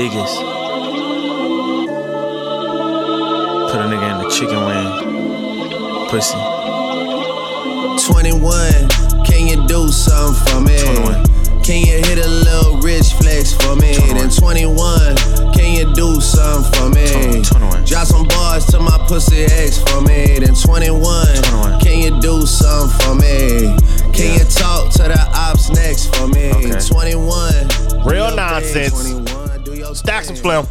Biggest. Put a nigga in the chicken wing. Pussy. 21, can you do something for me? 21. Can you hit a little rich flex for me? 21. Then 21, can you do something for me? 21, 21. Drop some bars to my pussy ex for me. Then 21, 21. can you do something for me? Can you talk to the ops next for me? Okay. 21. Real nonsense. 21. Stackz and thing. Flim.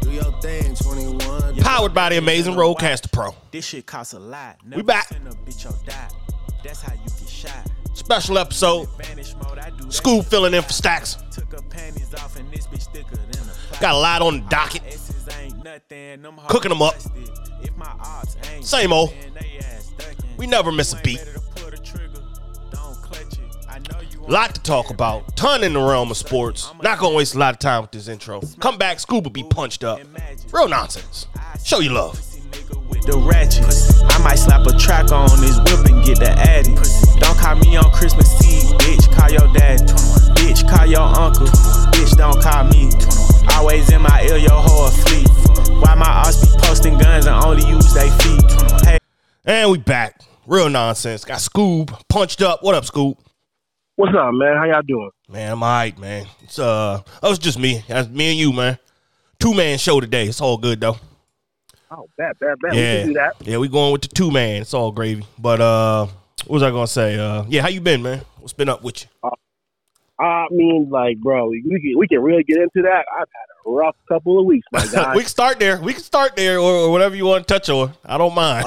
Do your thing, 21. Powered by the amazing RØDECaster Pro. This shit costs a lot. We back. Send a bitch or die. That's how you get shot. Special episode. Vanish mode, I do that Scoob filling in for Stackz. Took her panties off and this bitch thicker than a pie. Got a lot on the docket. Exes ain't nothing, them hoes Cooking 'em up. If my ops ain't Same old. then they ass ducking. We never miss a beat. Lot to talk about. Ton in the realm of sports. Not gonna waste a lot of time with this intro. Come back, Scoob be punched up. Real nonsense. Show you love. Pussy nigga with the ratchet. I might slap a track on this whip and get the addy. Don't call me on Christmas Eve, bitch. Call your dad. Bitch, call your uncle. Bitch, don't call me. Always in my ear, your whole fleet. Why my ops be posting guns and only use they feet? Hey, And we back. Real nonsense. Got Scoob punched up. What up, Scoob? What's up, man? How y'all doing? Man, I'm alright, man. It's uh, that was just me. That's me and you, man. Two man show today. It's all good though. Oh, bad, bad, bad. Yeah, We can do that. yeah, we going with the two man. It's all gravy. But uh, what was I gonna say? Uh, yeah, how you been, man? What's been up with you? I mean, like, bro, we can, we can really get into that. I've had a rough couple of weeks, my guy. we can start there. We can start there, or, or whatever you want to touch on. I don't mind.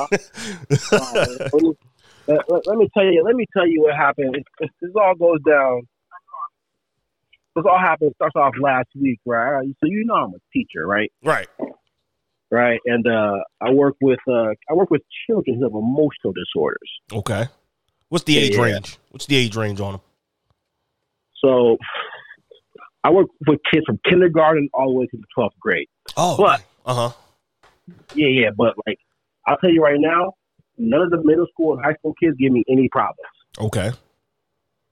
Uh, let, me, let, let- let me tell you. Let me tell you what happened. It, it, this all goes down. This all happened. Starts off last week, right? So you know I'm a teacher, right? right. Right, and uh, I work with uh, I work with children who have emotional disorders. Okay. What's the age yeah. range? What's the age range on them? So I work with kids from kindergarten all the way to the twelfth grade. Oh, But- uh huh. Yeah, yeah, but like I'll tell you right now, none of the middle school and high school kids give me any problems. Okay.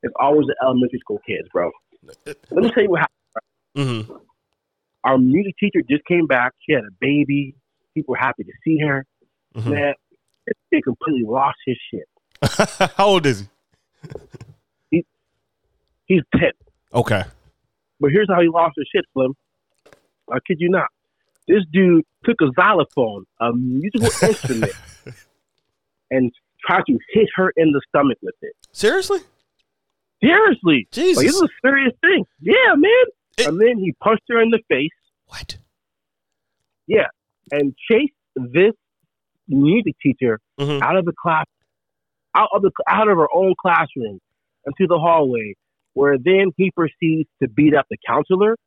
It's always the elementary school kids, bro. Let me tell you what happened. Mm-hmm. Our music teacher just came back. She had a baby. People were happy to see her. Mhm. Man, this kid completely lost his shit. How old is he? He's ten. Okay. But here's how he lost his shit, Slim. I kid you not. This dude took a xylophone, a musical instrument, and tried to hit her in the stomach with it. Seriously? Seriously. Jesus. Like, this is a serious thing. Yeah, man. It- and then he punched her in the face What? Yeah. And chased this music teacher Mhm. out of the class, out of the out of her own classroom, into the hallway, where then he proceeds to beat up the counselor.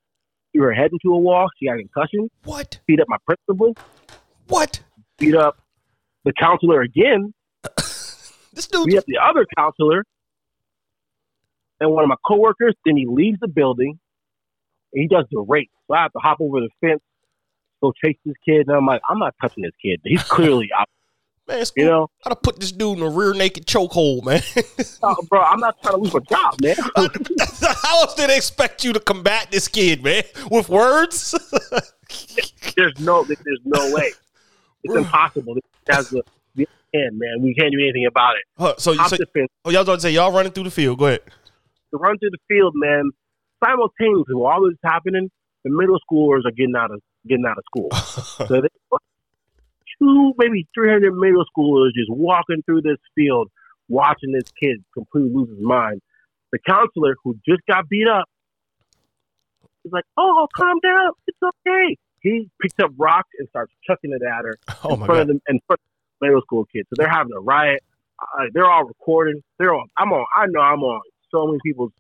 Threw her head into a wall. She got a concussion. What? Beat up my principal. What? Beat up the counselor again. This dude. Beat up the other counselor. And one of my coworkers. Then he leaves the building. And he does the race. So I have to hop over the fence, go chase this kid. And I'm like, I'm not touching this kid. He's clearly out. Man, You know, I'd have put this dude in a rear naked chokehold, man. Oh, bro, I'm not trying to lose my job, man. How else did they expect you to combat this kid, man? With words? there's no, there's no way. It's impossible. That's the, the end, man. We can't do anything about it. Huh, so, so oh, y'all to say y'all running through the field. Go ahead. to run through the field, man. Simultaneously, while all this is happening, the middle schoolers are getting out of getting out of school. so they, two, maybe three hundred middle schoolers just walking through this field, watching this kid completely lose his mind. The counselor who just got beat up is like, "Oh, calm down, it's okay." He picks up rocks and starts chucking it at her Oh in front god. of them in front of the middle school kids. So they're having a riot. Uh, they're all recording. They're on. I'm on. I know I'm on so many people's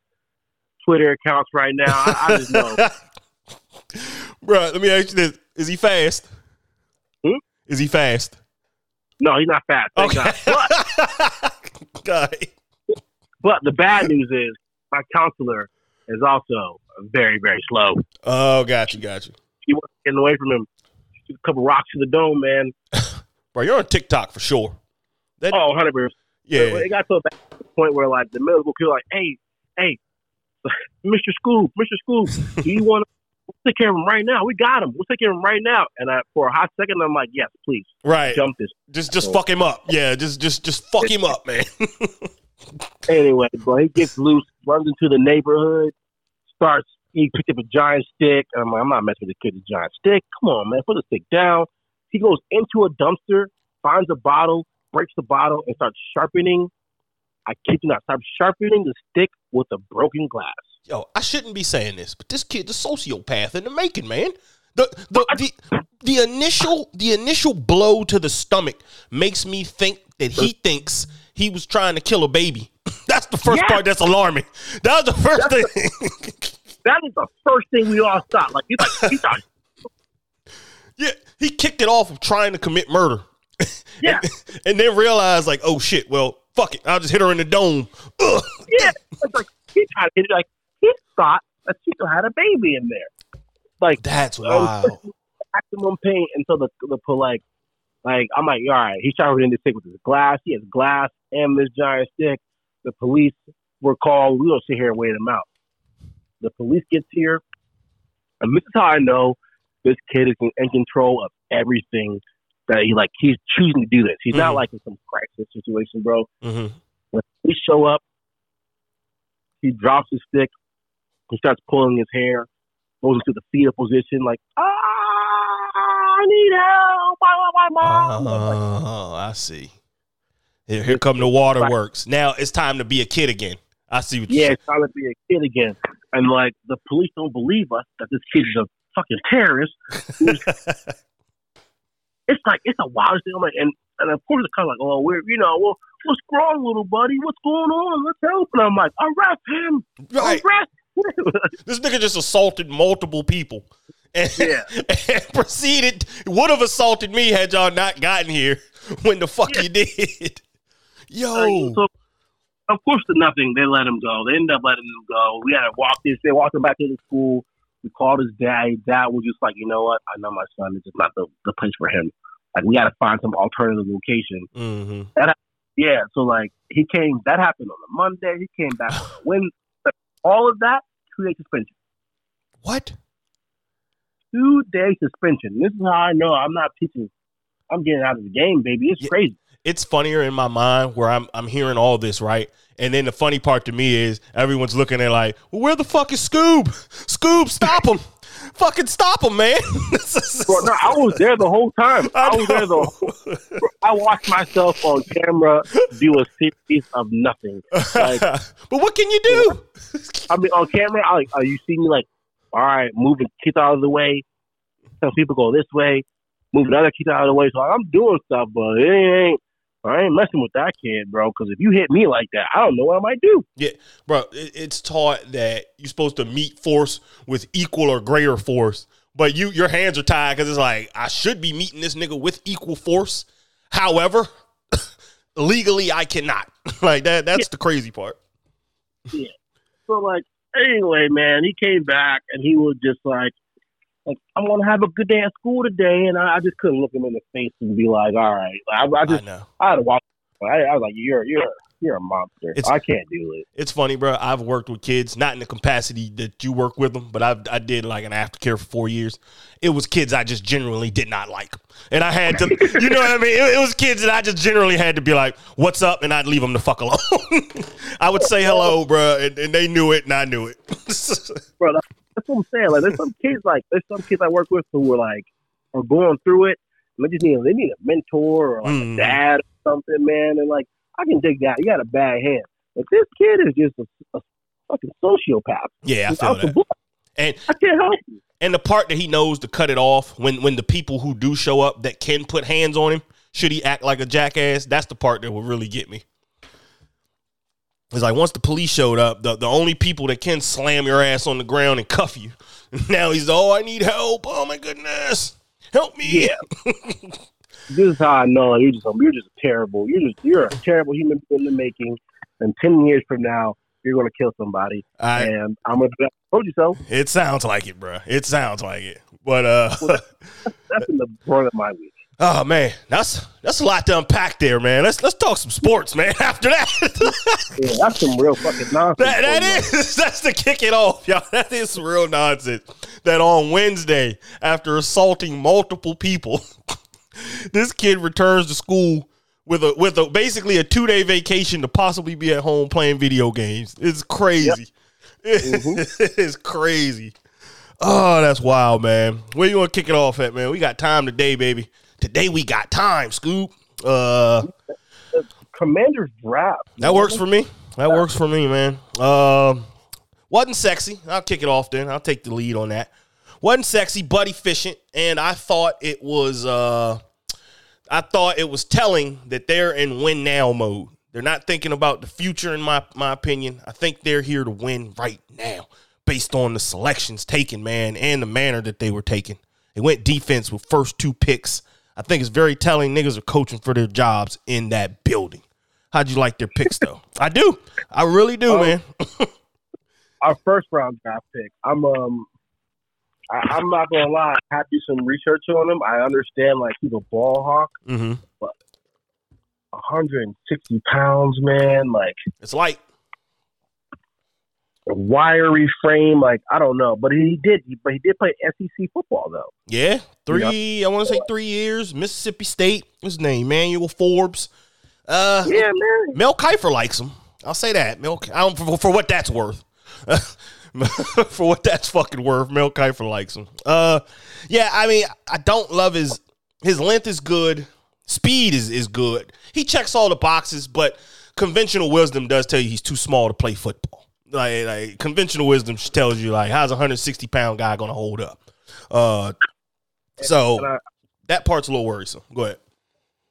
Twitter accounts right now. I, I just know. Bro, let me ask you this: Is he fast? Hmm? Is he fast? No, he's not fast. Thank Okay. God. But, God. but the bad news is my counselor is also very, very slow. Oh, got you, got you. She wasn't getting away from him. Shoot a couple rocks to the dome, man. Bro, you're on TikTok for sure. That, Oh, 100%. yeah. It got to a point where, like, the middle school kid, like, hey, hey, Mr. Scoop, Mr. Scoop, do you want we'll take care of him right now. We got him. We'll take care of him right now. And I, for a hot second, I'm like, yes, please Right. jump this. Just just fuck him up. Yeah, just just just fuck him up, man. Anyway, bro, he gets loose, runs into the neighborhood, starts. He picks up a giant stick. And I'm like, I'm not messing with the kid a giant stick. Come on, man, put the stick down. He goes into a dumpster, finds a bottle, breaks the bottle, and starts sharpening. I kid you not, starts sharpening the stick with a broken glass. Yo, I shouldn't be saying this, but this kid's a sociopath in the making, man. The the the, the initial the initial blow to the stomach makes me think that he thinks he was trying to kill a baby. That's the first Yeah. part that's alarming. That was the first thing. That is the first thing we all thought. Like he thought, he thought, yeah, he kicked it off of trying to commit murder. yeah, and then realized like, oh shit, well, fuck it. I'll just hit her in the dome. Ugh. yeah. It's like he tried. Like he thought that she still had a baby in there. Like That's Oh, wild. maximum pain until the the pull like like I'm like, all right, he shot in the stick with his glass. He has glass and this giant stick. The police were called. We don't sit here and wait him out. The police gets here, and this is how I know this kid is in, control of everything that he like. He's choosing to do this. He's not Mhm. like in some crisis situation, bro. Mm-hmm. When we show up, he drops his stick. He starts pulling his hair, goes into the fetal position, like, ah, I need help. Why, why, why, mom? Like, Oh, I see. Here, here come the waterworks. Now it's time to be a kid again. I see what yeah, trying to be a kid again. And like, the police don't believe us that this kid is a fucking terrorist. It's like, it's a wild thing. I'm like, and, and of course, the kind of like, oh, we're, you know, well, what's wrong, little buddy? What's going on? Let's help. And I'm like, arrest him. Right. Arrest him. This nigga just assaulted multiple people. And, Yeah. and proceeded would have assaulted me had y'all not gotten here when the fuck Yeah. you did. Yo. Uh, so, of course, nothing. They let him go. They ended up letting him go. We had to walk this. They walked him back to the school. We called his dad. Dad was just like, you know what? I know my son is just not the, the place for him. Like, we got to find some alternative location. hmm Yeah. So, like, he came. That happened on a Monday. He came back on Wednesday. All of that, two day suspension. What? Two day suspension. This is how I know I'm not teaching. I'm getting out of the game, baby. It's Yeah. crazy. It's funnier in my mind where I'm I'm hearing all this, right? And then the funny part to me is everyone's looking at like, well, where the fuck is Scoob? Scoob, stop him. Fucking stop him, man. Bro, no, I was there the whole time. I, I was there the whole I watched myself on camera do a series of nothing. Like, but what can you do? I mean, on camera, I, uh, you see me like, all right, moving kids out of the way. Some people go this way, moving other kids out of the way. So I'm doing stuff, but it ain't. I ain't messing with that kid, bro. Because if you hit me like that, I don't know what I might do. Yeah, bro, it, it's taught that you're supposed to meet force with equal or greater force, but you your hands are tied because it's like I should be meeting this nigga with equal force. However, legally I cannot. like that. That's the crazy part. Yeah. So like, anyway, man, he came back and he was just like, like I'm gonna have a good day at school today, and I, I just couldn't look him in the face and be like, all right, I, I I just know. I had to walk. I, I was like, you're you're you're a monster. It's- I can't do it. It's funny, bro. I've worked with kids, not in the capacity that you work with them, but I I did like an aftercare for four years. It was kids I just generally did not like, and I had to, you know what I mean. It, it was kids that I just generally had to be like, "What's up?" and I'd leave them the fuck alone. I would say hello, bro, and, and they knew it, and I knew it. bro. That's, what I'm saying. Like, there's some kids like there's some kids I work with who are like are going through it. And they just need they need a mentor or like Mm. a dad or something, man. And like I can dig that. You got a bad hand, but this kid is just a, a fucking sociopath. yeah, I feel that. And I can't help you. and the part that he knows to cut it off when when the people who do show up that can put hands on him, should he act like a jackass? That's the part that will really get me. It's like once the police showed up, the, the only people that can slam your ass on the ground and cuff you. Now he's oh I need help. Oh my goodness. Help me. Yeah. This is how I know you're just you're just terrible. You're just you're a terrible human being in the making. And ten years from now, you're gonna kill somebody. I, and I'm gonna told you so. it sounds like it, bro. It sounds like it. But uh That's in the brunt of my week. Oh man, that's that's a lot to unpack there, man. Let's let's talk some sports, man. After that, Yeah, that's some real fucking nonsense. that, that is that's to kick it off, y'all. That is some real nonsense. That on Wednesday, after assaulting multiple people, this kid returns to school with a with a basically a two day vacation to possibly be at home playing video games. It's crazy. it's crazy. Oh, that's wild, man. Where you want to kick it off at, man? We got time today, baby. Today we got time, Scoob. Uh, Commander's draft. that works for me. That works for me, man. Um, wasn't sexy. I'll kick it off then. I'll take the lead on that. Wasn't sexy, but efficient, and I thought it was. Uh, I thought it was telling that they're in win now mode. They're not thinking about the future, in my my opinion. I think they're here to win right now, based on the selections taken, man, and the manner that they were taken. They went defense with first two picks. I think it's very telling. Niggas are coaching for their jobs in that building. How'd you like their picks though? I do. I really do, Oh. man. Our first round draft pick. I'm um. I, I'm not gonna lie. I had to do some research on him. I understand like he's a ball hawk, hmm 160 pounds, man. Like It's like a wiry frame. Like I don't know, but he did. But he did play SEC football though. yeah, three. I want to say three years. Mississippi State. His name? Manuel Forbes. Uh, Yeah, man. Mel Kiper likes him. I'll say that. Mel, I don't for, for what that's worth. for what that's fucking worth, Mel Kiper likes him. Uh, yeah. I mean, I don't love his his length is good. Speed is is good. He checks all the boxes, but conventional wisdom does tell you he's too small to play football. Like, like conventional wisdom tells you like how's a 160 pound guy gonna hold up? Uh, so I, that part's a little worrisome. Go ahead.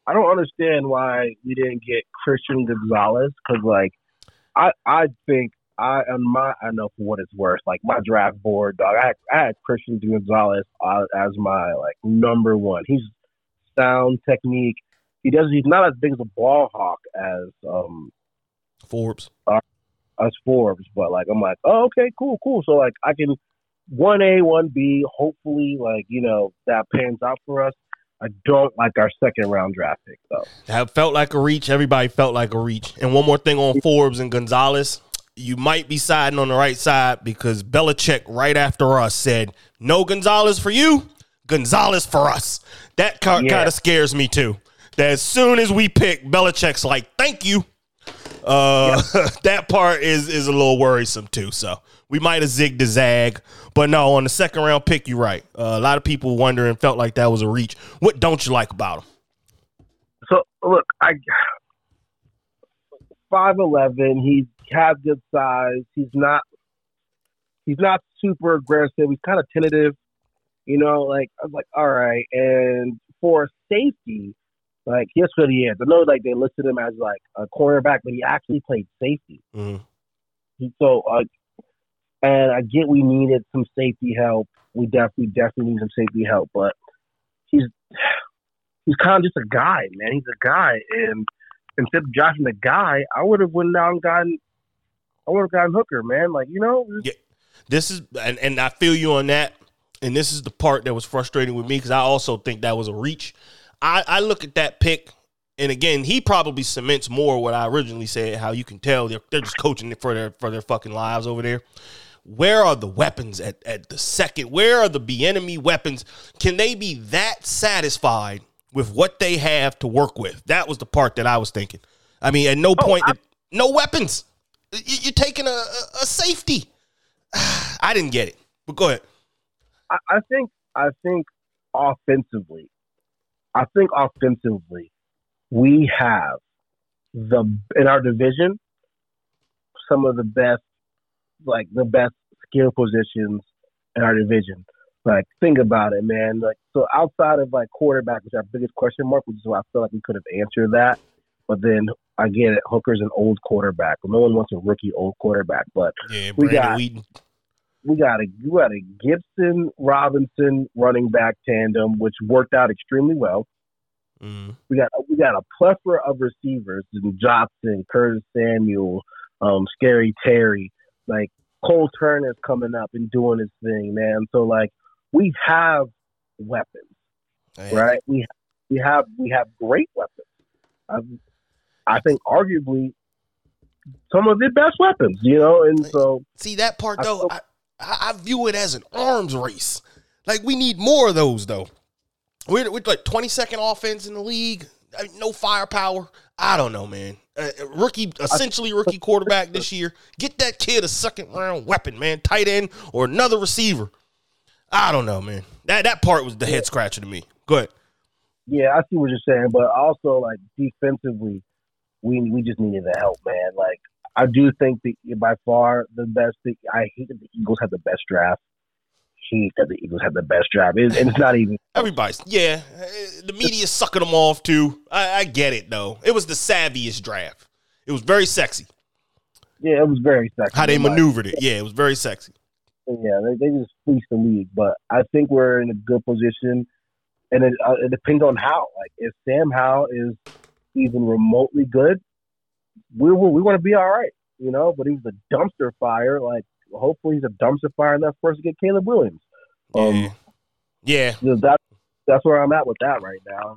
I don't understand why we didn't get Christian Gonzalez because, like, I I think I on my I know for what it's worth. Like my draft board, dog. I I had Christian Gonzalez uh, as my like number one. He's sound technique. He does. He's not as big as a ball hawk as um Forbes. Us Forbes, but like I'm like, oh okay, cool, cool. So like I can one A, one B. Hopefully, like you know that pans out for us. I don't like our second round draft pick though. That felt like a reach. Everybody felt like a reach. And one more thing on Forbes and Gonzalez. You might be siding on the right side because Belichick, right after us, said, No Gonzalez for you, Gonzalez for us. That kind Yeah. of scares me too. That as soon as we pick, Belichick's like, Thank you. Uh, that part is is a little worrisome too. So we might have zigged the zag, but no, on the second round pick, you're right. Uh, a lot of people wondering felt like that was a reach. What don't you like about him? So look, I five eleven. He has good size. He's not. He's not super aggressive. He's kind of tentative. You know, like I was like, all right. And for safety, like here's what he is. I know, like they listed him as like a cornerback, but he actually played safety. Mhm. He- So, uh, and I get we needed some safety help. We definitely, definitely need some safety help. But he's he's kind of just a guy, man. He's a guy, and instead of drafting the guy, I would have went down and gotten. I would have gotten Hooker, man. Like you know, just- this is and, and I feel you on that. And this is the part that was frustrating with me because I also think that was a reach. I, I look at that pick, and again, he probably cements more what I originally said. How you can tell they're they're just coaching for their for their fucking lives over there. Where are the weapons at, at the second? Where are the B enemy weapons? Can they be that satisfied with what they have to work with? That was the part that I was thinking. I mean, at no oh, point, I- no weapons. You- You're taking a, a, a safety. I didn't get it, but go ahead. I, I think I think offensively, I think offensively, we have the in our division some of the best, like the best skill positions in our division. Like think about it, man. Like so, outside of like quarterback, which is our biggest question mark, which is why I feel like we could have answered that. But then I get it. Hooker's an old quarterback. No one wants a rookie old quarterback, but Yeah, We Brandon got- Wheaton. We got a we got a Gibson Robinson running back tandem, which worked out extremely well. Mm. We got we got a plethora of receivers: Johnson, Curtis Samuel, um, Scary Terry, like Cole Turner's coming up and doing his thing, man. So like we have weapons, Yeah. right? We we have we have great weapons. Um, I think arguably some of the best weapons, you know, and so See that part though, I, I, I view it as an arms race. Like we need more of those though. We're, we're like twenty second offense in the league. I mean, no firepower. I don't know, man. Uh, rookie, essentially rookie quarterback this year. Get that kid a second round weapon, man. Tight end or another receiver. I don't know, man. That that part was the head scratcher to me. Go ahead. yeah, I see what you're saying, but also like defensively, we we just needed the help, man. Like I do think that by far the best. Thing, I hate that the Eagles have the best draft. Hate that the Eagles have the best draft, It- and it's not even. Everybody's yeah. The media's sucking them off too. I, I get it though. It was the savviest draft. It was very sexy. Yeah, it was very sexy. How they maneuvered it. Yeah, it was very sexy. Yeah, they, they just fleeced the league, but I think we're in a good position, and it, uh, it depends on how. Like if Sam Howell is even remotely good, we we, we want to be all right, you know. But he's a dumpster fire. Like hopefully he's a dumpster fire enough for us to get Caleb Williams. Um, Yeah. Yeah. you know, that that's where I'm at with that right now.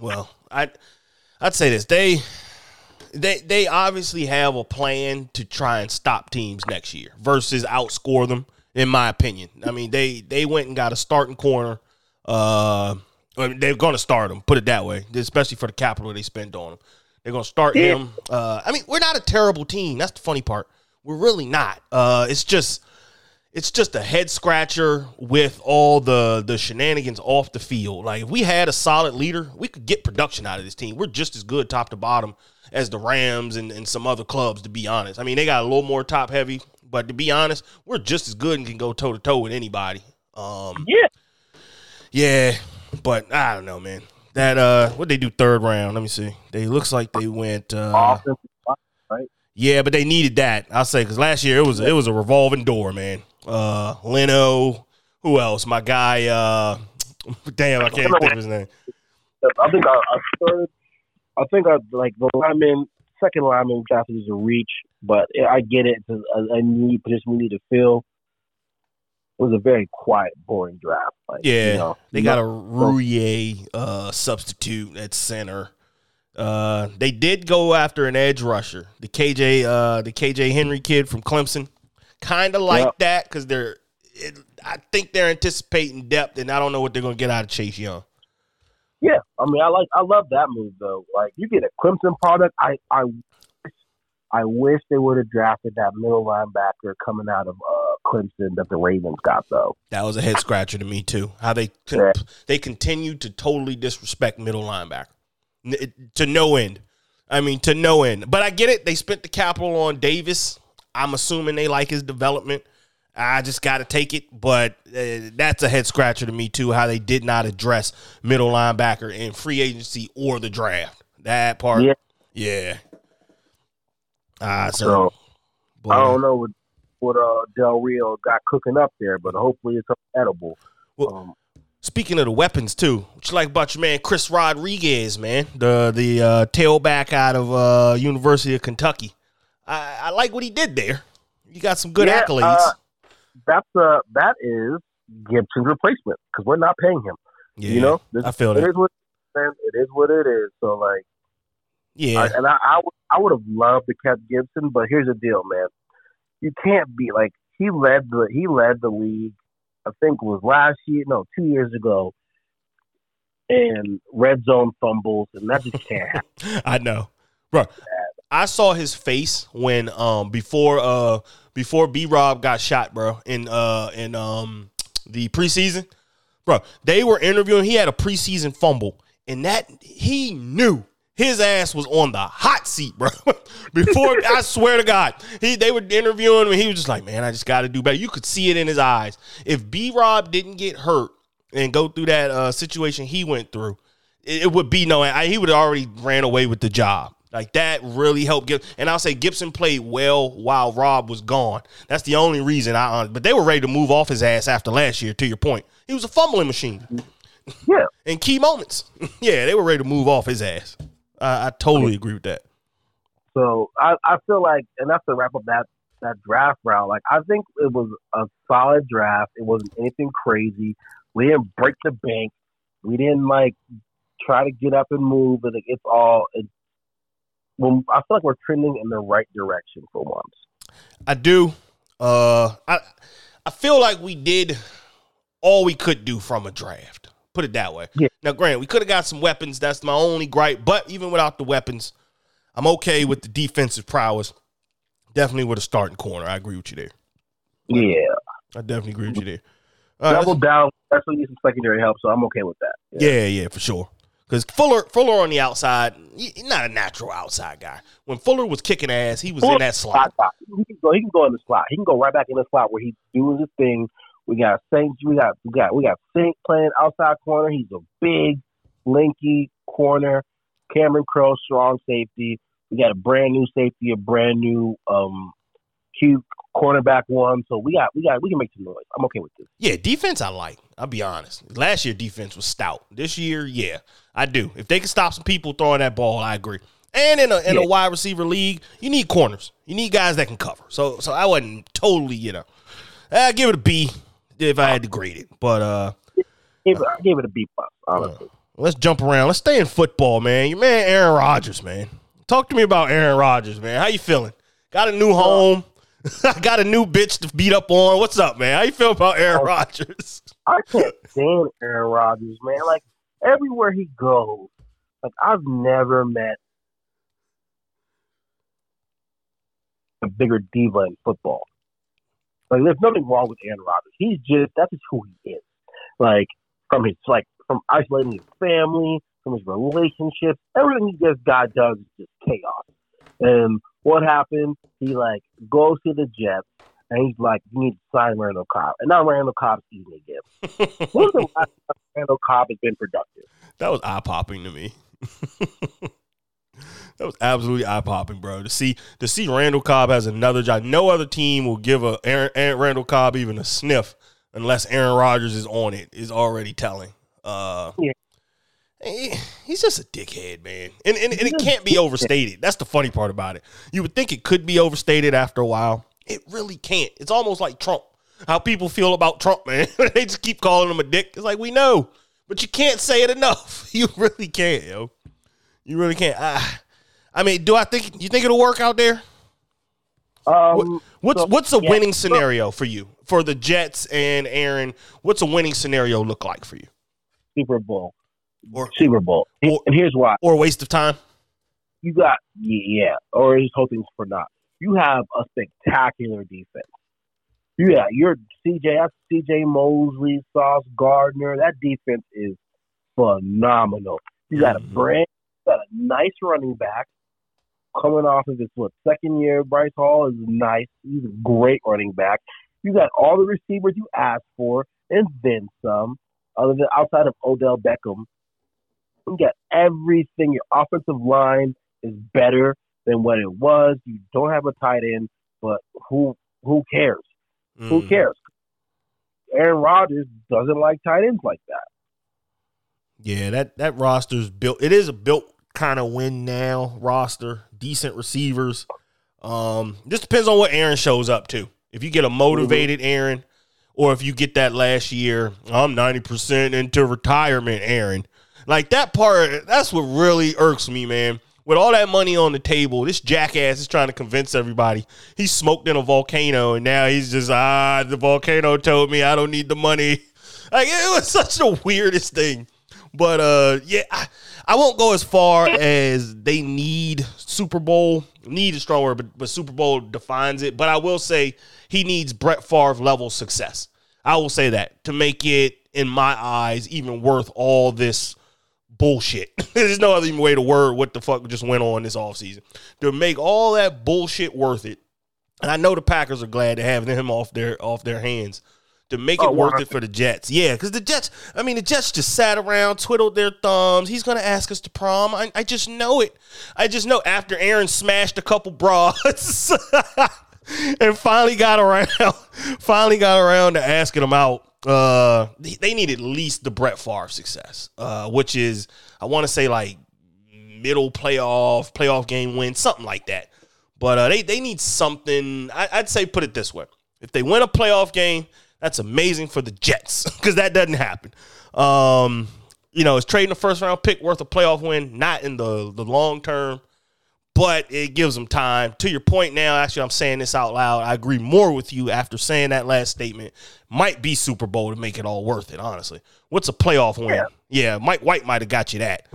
Well, I I'd say this. They they they obviously have a plan to try and stop teams next year versus outscore them, in my opinion. I mean, they they went and got a starting corner. Uh I mean, they're gonna start him, put it that way, especially for the capital they spent on him. They're gonna start Yeah. him. Uh I mean, we're not a terrible team. That's the funny part. We're really not. Uh it's just it's just a head scratcher with all the the shenanigans off the field. Like if we had a solid leader, we could get production out of this team. We're just as good top to bottom as the Rams and, and some other clubs, to be honest. I mean, they got a little more top heavy, but to be honest, we're just as good and can go toe to toe with anybody. Um Yeah, yeah, but I don't know, man. That uh what they do third round? Let me see. They looks like they went uh offensive yeah, but they needed that. I'll say because last year it was it was a revolving door, man. Uh, Leno, who else? My guy. Uh, damn, I can't think of his name. I think I, our third, I think our like the lineman, second lineman drafted is a reach, but I get it. It's a, a need position we need to fill. Was a very quiet, boring draft. Like, Yeah, you know, they got a Roullier uh, substitute at center. Uh, they did go after an edge rusher, the KJ, uh, the KJ Henry kid from Clemson. Kind of like Yep. that because they're, it, I think they're anticipating depth, and I don't know what they're going to get out of Chase Young. Yeah, I mean, I like, I love that move though. Like, you get a Clemson product. I, I, I wish they would have drafted that middle linebacker coming out of uh, Clemson that the Ravens got though. That was a head scratcher to me too. How they con- Yeah. they continue to totally disrespect middle linebacker to no end. I mean, to no end. But I get it. They spent the capital on Davis. I'm assuming they like his development. I just got to take it. But uh, that's a head scratcher to me too. How they did not address middle linebacker in free agency or the draft. That part, Yeah. yeah. Ah, so, So. I don't know what uh, Del Rio got cooking up there, but hopefully it's edible. Well, um, Speaking of the weapons too, what you like about your man Chris Rodriguez, man, the the uh, tailback out of uh, University of Kentucky. I, I like what he did there. You got some good Yeah, accolades. uh, that's uh that is Gibson's replacement because we're not paying him. yeah, You know, This- I feel it that. is what it is. What it is. So like, Yeah, I, and I I would I would have loved to kept Gibson, but here's the deal, man. You can't be like he led the he led the league. I think it was last year, no, two years ago, in red zone fumbles, and that just can't happen. I know, bro. I saw his face when um before uh before B Rob got shot, bro, in uh in um the preseason, bro. They were interviewing. He had a preseason fumble, and that he knew his ass was on the hot seat, bro. Before I swear to God, he they were interviewing him, and he was just like, "Man, I just got to do better." You could see it in his eyes. If B Rob didn't get hurt and go through that uh, situation he went through, it, it would be no. I, he would have already ran away with the job. Like that really helped Gibson. And I'll say Gibson played well while Rob was gone. That's the only reason I. But they were ready to move off his ass after last year. To your point, he was a fumbling machine Yeah, in key moments. yeah, they were ready to move off his ass. I, I totally agree with that. So I, I feel like, and that's to wrap up that that draft round. Like I think it was a solid draft. It wasn't anything crazy. We didn't break the bank. We didn't like try to get up and move, and like, it's all. It, well, I feel like we're trending in the right direction for once. I do. Uh, I I feel like we did all we could do from a draft. Put it that way. Yeah. Now, Grant, we could have got some weapons. That's my only gripe. But even without the weapons, I'm okay with the defensive prowess. Definitely with a starting corner. I agree with you there. Yeah, I definitely agree with you there. All right, double down. That's what needs some secondary help, so I'm okay with that. Yeah, yeah, for sure. Because Fuller, Fuller on the outside, he's not a natural outside guy. When Fuller was kicking ass, he was in that slot. Slot. He can go. He can go in the slot. He can go right back in the slot where he's doing his thing. We got Saints. We got we got we got Saint playing outside corner. He's a big, linky corner. Kamren Curl, strong safety. We got a brand new safety, a brand new um, cute cornerback one. So we got we got we can make some noise. I'm okay with this. Yeah, defense I like. I'll be honest. Last year defense was stout. This year, yeah, I do. If they can stop some people throwing that ball, I agree. And in a in a wide receiver league, you need corners. You need guys that can cover. So so I wasn't totally, you know. I give it a B if I had to grade it. But uh Gave it, I gave it a B plus, honestly. let's jump around. Let's stay in football, man. Your man Aaron Rodgers, man. Talk to me about Aaron Rodgers, man. How you feeling? Got a new home. I Got a new bitch to beat up on. What's up, man? How you feel about Aaron Rodgers? I can't stand Aaron Rodgers, man. Like everywhere he goes, like I've never met a bigger diva in football. Like there's nothing wrong with Aaron Rodgers. He's just that's just who he is. Like from his like from isolating his family, from his relationships, everything he just God does is just chaos. And what happened? He like goes to the Jets and he's like, You need to sign Randall Cobb. And now Randall Cobb's eating again. When's the last time Randall Cobb has been productive? That was eye popping to me. that was absolutely eye popping, bro. To see to see Randall Cobb has another job. No other team will give a Aaron, Aaron Randall Cobb even a sniff unless Aaron Rodgers is on it. Is already telling. Uh, Yeah. he- he's just a dickhead, man, and, and and it can't be overstated. That's the funny part about it. You would think it could be overstated after a while. It really can't. It's almost like Trump. How people feel about Trump, man. they just keep calling him a dick. It's like we know, but you can't say it enough. You really can't, yo. You really can't. I, I mean, do I think you think it'll work out there? Um, What's so- what's a yeah. winning scenario for you for the Jets and Aaron? What's a winning scenario look like for you? Super Bowl. Or Super Bowl. Or- and here's why. or a waste of time? You got yeah, or his hoping for not. You have a spectacular defense. Yeah, you're CJ. That's CJ Mosley, Sauce Gardner. That defense is phenomenal. You got a Mhm. brand, got a nice running back coming off of his what second year. Breece Hall is nice. He's a great running back. You got all the receivers you asked for, and then some. Other than outside of Odell Beckham, you got everything. Your offensive line is better than what it was. You don't have a tight end, but who who cares? Who Mm. cares? Aaron Rodgers doesn't like tight ends like that. Yeah, that that roster's built. It is a built kind of win now roster. Decent receivers. Um, just depends on what Aaron shows up to. If you get a motivated Aaron, or if you get that last year, I'm ninety percent into retirement, Aaron. Like that part, that's what really irks me, man. With all that money on the table, this jackass is trying to convince everybody he smoked in a volcano, and now he's just ah, the volcano told me I don't need the money. Like it was such the weirdest thing. But uh, yeah, I, I won't go as far as they need Super Bowl. Need a strong word, but, but Super Bowl defines it. But I will say he needs Brett Favre level success. I will say that to make it, in my eyes, even worth all this bullshit. There's no other way to word what the fuck just went on this offseason. To make all that bullshit worth it. And I know the Packers are glad to have him off their off their hands to make it Oh, worth it for the Jets. Yeah, because the Jets, I mean, the Jets just sat around, twiddled their thumbs. He's going to ask us to prom. I, I just know it. I just know after Aaron smashed a couple bras and finally got around, finally got around to asking him out. Uh, they, they need at least the Brett Favre success, uh, which is I want to say like middle playoff, playoff game win, something like that. But uh, they they need something. I, I'd say put it this way: if they win a playoff game, that's amazing for the Jets because that doesn't happen. Um, You know, it's trading a first round pick worth a playoff win? Not in the the long term, but it gives them time. To your point now, actually, I'm saying this out loud. I agree more with you after saying that last statement. Might be Super Bowl to make it all worth it, honestly. What's a playoff win? Yeah. Yeah, Mike White might have got you that.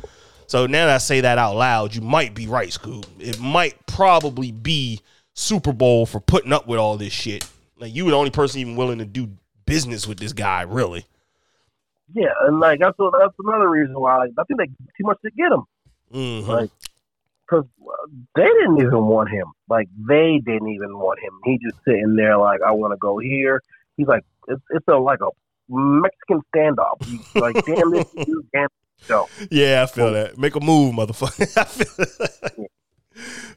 So now that I say that out loud, you might be right, Scoob. It might probably be Super Bowl for putting up with all this shit. Like you were the only person even willing to do business with this guy, really. Yeah, and like that's that's another reason why like, I think they too much to get him. Mhm. Like, because they didn't even want him. Like they didn't even want him. He just sitting there like, I want to go here. He's like, it's it's a like a Mexican standoff. He's like, damn this, dude, damn. So, Yeah, I feel that. Make a move, motherfucker. I feel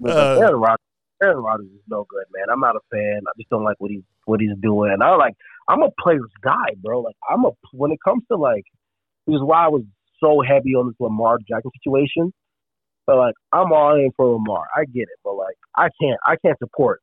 but Uh, Rodgers, Aaron Rodgers is no good, man. I'm not a fan. I just don't like what he's what he's doing. I like, I'm a player's guy, bro. Like, I'm a when it comes to like, which is why I was so heavy on this Lamar Jackson situation. But like, I'm all in for Lamar. I get it, but like, I can't, I can't support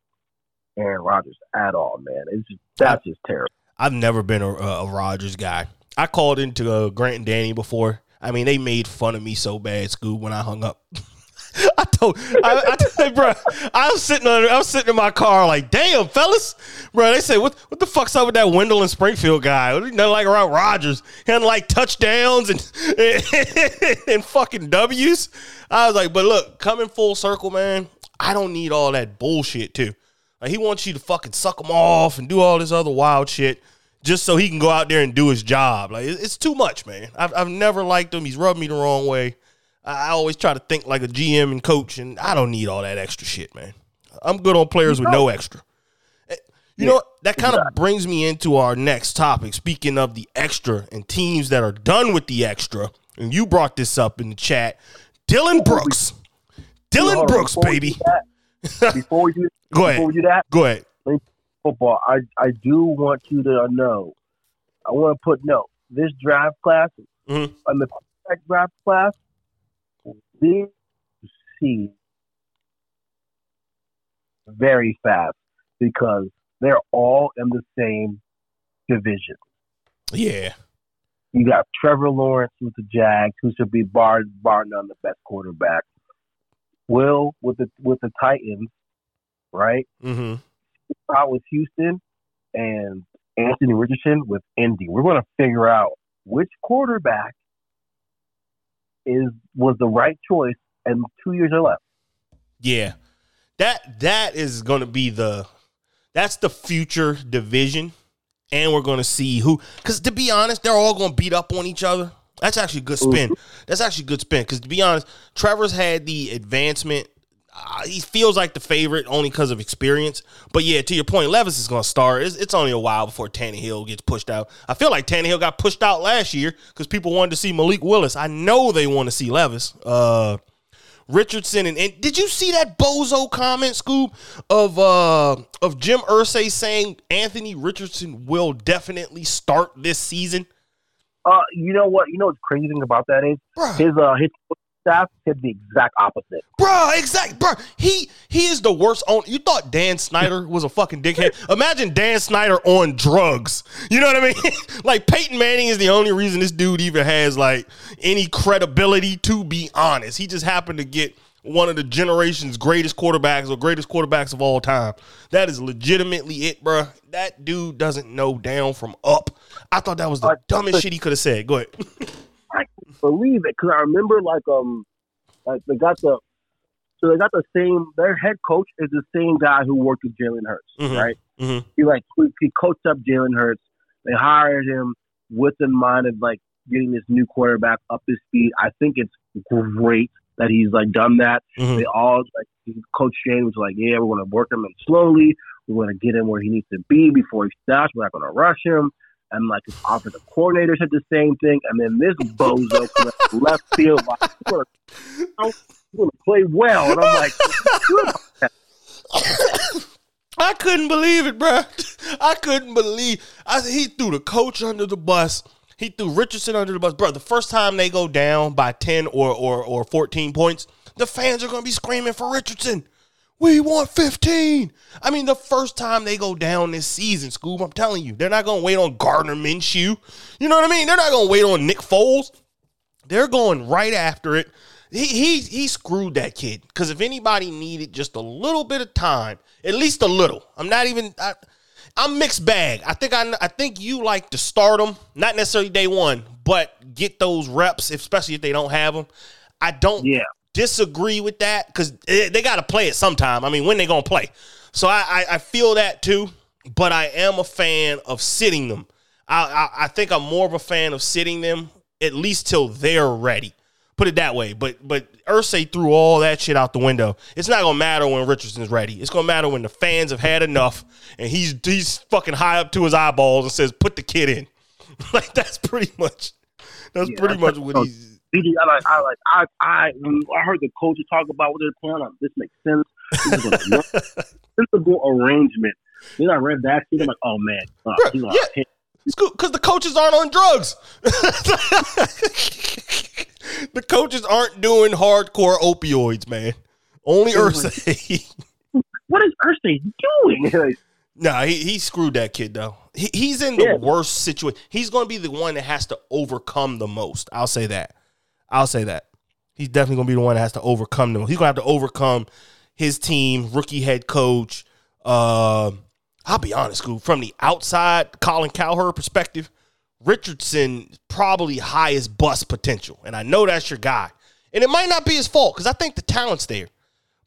Aaron Rodgers at all, man. It's just that's just terrible. I've never been a, a Rodgers guy. I called into uh, Grant and Danny before. I mean, they made fun of me so bad, Scoob, when I hung up. I told, I, I, bro, I was sitting on, I was sitting in my car like, damn, fellas, bro. They say, what, what the fuck's up with that Wendell and Springfield guy? Nothing like around Rodgers, had like touchdowns and and fucking W's. I was like, but look, coming full circle, man. I don't need all that bullshit too. Like he wants you to fucking suck him off and do all this other wild shit just so he can go out there and do his job. Like it's too much, man. I've I've never liked him. He's rubbed me the wrong way. I always try to think like a GM and coach, and I don't need all that extra shit, man. I'm good on players with no extra. Eh, You know? That kind of brings me into our next topic. Speaking of the extra and teams that are done with the extra, and you brought this up in the chat. Dillon Brooks. Dillon on, Brooks, before we baby. do that- Before do, Go before ahead. we do that, Go ahead. football. I I do want you to know. I want to put note. This draft class Mhm. and the draft class, we see very fast because they're all in the same division. Yeah. You got Trevor Lawrence with the Jags, who should be bar bar none the best quarterback. Will with the with the Titans, right? Mm-hmm. out with Houston and Anthony Richardson with Indy. We're going to figure out which quarterback is was the right choice, and two years are left. Yeah. That that is going to be the that's the future division and we're going to see who cuz to be honest, they're all going to beat up on each other. That's actually a good spin. Mm-hmm. That's actually a good spin cuz to be honest, Trevor's had the advancement uh, he feels like the favorite only because of experience. But yeah, to your point, Levis is going to start. It's, it's only a while before Tannehill gets pushed out. I feel like Tannehill got pushed out last year because people wanted to see Malik Willis. I know they want to see Levis. Uh, Richardson and, and did you see that bozo comment, Scoob, of uh of Jim Irsay saying Anthony Richardson will definitely start this season? Uh, you know what? You know what's crazy thing about that is Bruh. his uh his staff said the exact opposite. Bro, exact, bro. He he is the worst on. You thought Dan Snyder was a fucking dickhead? Imagine Dan Snyder on drugs. You know what I mean? like Peyton Manning is the only reason this dude even has like any credibility. To be honest, he just happened to get one of the generation's greatest quarterbacks or greatest quarterbacks of all time. That is legitimately it, bro. That dude doesn't know down from up. I thought that was the Uh, dumbest shit he could have said. Go ahead. Believe it because I remember like um like they got the so they got the same their head coach is the same guy who worked with Jalen Hurts, Mhm. right? Mhm. He like he- he coached up Jalen Hurts. They hired him with in mind of like getting this new quarterback up to speed. I think it's great that he's like done that. Mhm. They all like Coach Shane was like, yeah, we're to work him in slowly. We're to get him where he needs to be before he starts. We're not to rush him. And like his offensive coordinator said the same thing. And then this bozo left field, like, we're going to play well. And I'm like, I couldn't believe it, bro. I couldn't believe. I he threw the coach under the bus. He threw Richardson under the bus, bro. The first time they go down by ten or or or fourteen points, the fans are gonna be screaming for Richardson. We want fifteen. I mean, the first time they go down this season, Scoob, I'm telling you, they're not gonna wait on Gardner Minshew. You know what I mean? They're not gonna wait on Nick Foles. They're going right after it. He he he screwed that kid because if anybody needed just a little bit of time, at least a little. I'm not even. I, I'm mixed bag. I think I I think you like to start them, not necessarily day one, but get those reps, especially if they don't have them. I don't Yeah. Disagree with that because they got to play it sometime. I mean, when they gonna play? So I, I I feel that too, but I am a fan of sitting them. I, I I think I'm more of a fan of sitting them at least till they're ready. Put it that way. But but Irsay threw all that shit out the window. It's not gonna matter when Richardson's ready. It's gonna matter when the fans have had enough and he's he's fucking high up to his eyeballs and says, "Put the kid in." like that's pretty much that's Yeah, pretty much what he's. BD, I like, I like, I, I, when I heard the coaches talk about what they're playing. I'm, this makes sense. This is a sensible arrangement. Then I read that shit. I'm like, oh man, uh, Bruh, gonna yeah. It's good because the coaches aren't on drugs. the coaches aren't doing hardcore opioids, man. Only Irsay. What is Irsay doing? Like, nah, he, he screwed that kid though. He, he's in the Yeah. worst situation. He's going to be the one that has to overcome the most. I'll say that. I'll say that. He's definitely going to be the one that has to overcome them. He's going to have to overcome his team, rookie head coach. Uh, I'll be honest, Scoob. From the outside, Colin Cowherd perspective, Richardson probably highest bust potential, and I know that's your guy. And it might not be his fault because I think the talent's there,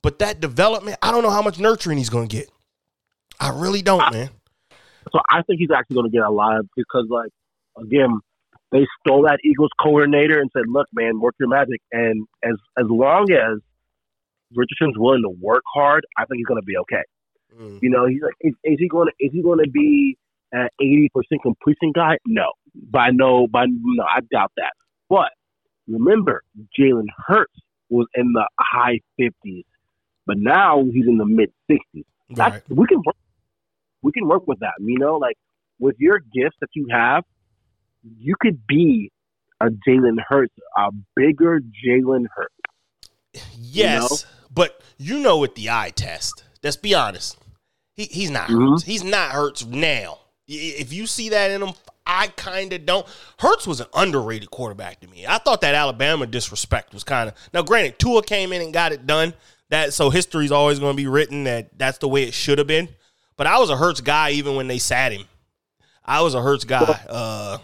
but that development, I don't know how much nurturing he's going to get. I really don't, man. so I think he's actually going to get a lot because, like, again, they stole that Eagles coordinator and said, "Look, man, work your magic." And as as long as Richardson's willing to work hard, I think he's going to be okay. Mm. You know, he's like, is, is he going to is he going to be an eighty percent completion guy? No, by no, by no, I doubt that. But remember, Jalen Hurts was in the high fifties, but now he's in the mid sixties. Right. we can work, we can work with that. You know, like with your gifts that you have, you could be a Jalen Hurts, a bigger Jalen Hurts. Yes, but you know with the eye test. Let's be honest. He he's not Mhm. Hurts. He's not Hurts now. If you see that in him, I kind of don't. Hurts was an underrated quarterback to me. I thought that Alabama disrespect was kind of now. Granted, Tua came in and got it done. That so history's always going to be written that that's the way it should have been. But I was a Hurts guy even when they sat him. I was a Hurts guy. Uh,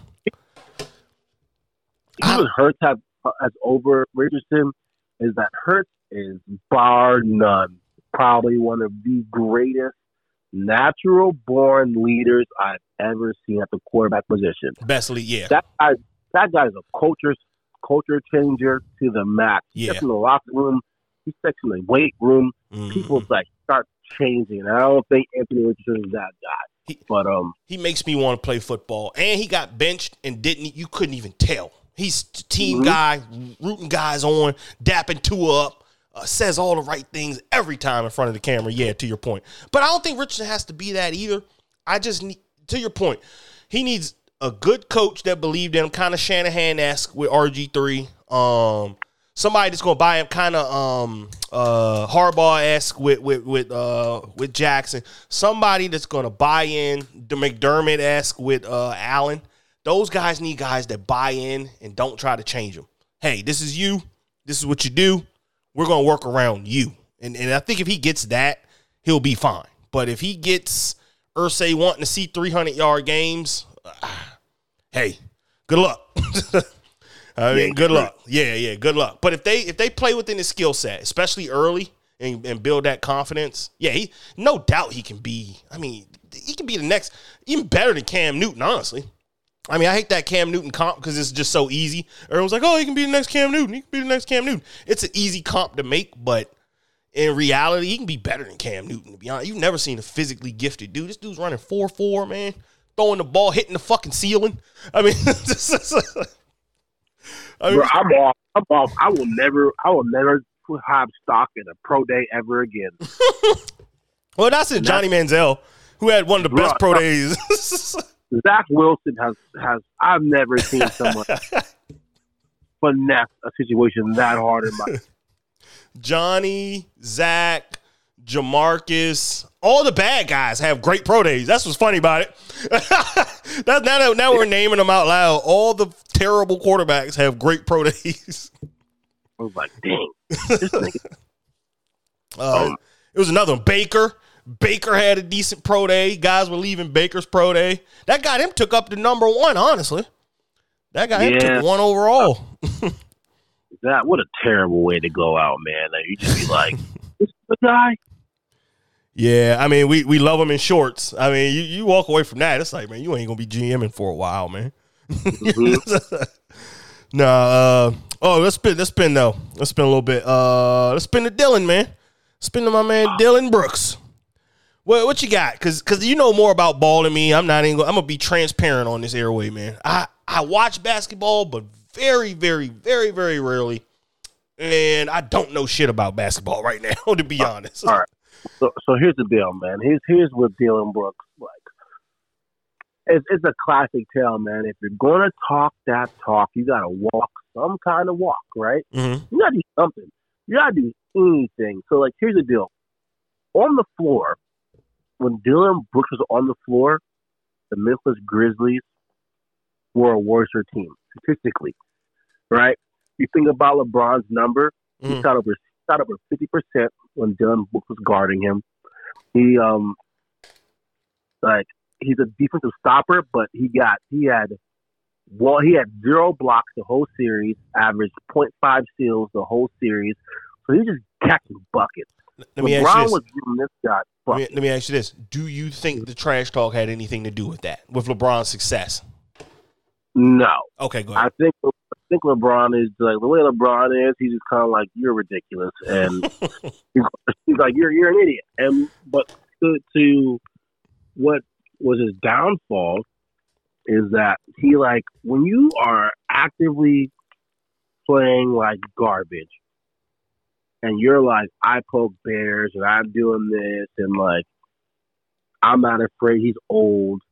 even Hurts have as over Richardson is that Hurts is bar none probably one of the greatest natural born leaders I've ever seen at the quarterback position. best league, yeah, That guy, that guy's a culture culture changer to the max. He Yeah. steps in the locker room, he steps in the weight room. Mhm. People like start changing. And I don't think Anthony Richardson is that guy. He- But um, he makes me want to play football. And he got benched and didn't. You couldn't even tell. He's team Mhm. guy, rooting guys on, dapping Tua up, uh, says all the right things every time in front of the camera. Yeah, to your point. But I don't think Richardson has to be that either. I just need, to your point, he needs a good coach that believed in him, kind of Shanahan esque with RG three. Um, somebody that's going to buy him, kind of um uh Harbaugh esque with with with uh with Jackson. Somebody that's going to buy in the McDermott esque with uh Allen. Those guys need guys that buy in and don't try to change them. Hey, this is you. This is what you do. We're going to work around you. And and I think if he gets that, he'll be fine. But if he gets Irsay wanting to see 300 yard games, ah, hey, good luck. I mean, good luck. Yeah, yeah, good luck. But if they if they play within his skill set, especially early, and, and build that confidence, yeah, he no doubt he can be. I mean, he can be the next, even better than Cam Newton. Honestly, I mean, I hate that Cam Newton comp because it's just so easy. Everyone's like, oh, he can be the next Cam Newton. He can be the next Cam Newton. It's an easy comp to make, but in reality, he can be better than Cam Newton. To be honest, you've never seen a physically gifted dude. This dude's running four four, man, throwing the ball, hitting the fucking ceiling. I mean, I mean, bro, I'm off. I'm off. I will never. I will never have stock in a pro day ever again. well, that's it. Johnny Manziel, who had one of the best pro days. Zach Wilson has has. I've never seen someone finesse a situation that hard in my. Johnny, Zach, JaMarcus, all the bad guys have great pro days. That's what's funny about it. That's now that now we're naming them out loud. All the terrible quarterbacks have great pro days. I was like, dang. Uh, it was another one. Baker. Baker had a decent pro day. Guys were leaving Baker's pro day. That got him took up the number one. Honestly, that got him Yeah. took one overall. that what a terrible way to go out, man. Like, you just be like, this the guy. Yeah, I mean, we we love him in shorts. I mean, you, you walk away from that, it's like, man, you ain't gonna be GMing for a while, man. nah, uh, oh, let's spin, let's spin though. Let's spin a little bit. Uh, let's spin to Dillon, man. Spin to my man Dillon Brooks. What what you got? Cause cause you know more about ball than me. I'm not even. I'm gonna be transparent on this airway, man. I I watch basketball, but very very very very rarely, and I don't know shit about basketball right now. To be honest. All right. So, so here's the deal, man. Here's here's what Dillon Brooks like. It's it's a classic tale, man. If you're gonna talk that talk, you gotta walk some kind of walk, right? Mhm. You gotta do something. You gotta do anything. So like, here's the deal. On the floor, when Dillon Brooks was on the floor, the Memphis Grizzlies were a worse team statistically, right? You think about LeBron's number, he Mhm. shot over shot over fifty percent when Dillon Brooks was guarding him. He um like he's a defensive stopper, but he got he had well he had zero blocks the whole series, averaged 0.5 steals the whole series. So he was just catching buckets. Let me ask you this. was giving this guy Let me, let me ask you this: Do you think the trash talk had anything to do with that, with LeBron's success? No. Okay, go I think I think LeBron is like the way LeBron is. He's just kind of like you're ridiculous, and he's, he's like you're you're an idiot. And but to, to what was his downfall is that he like when you are actively playing like garbage, and you're like I poke bears and I'm doing this and like I'm not afraid. He's old.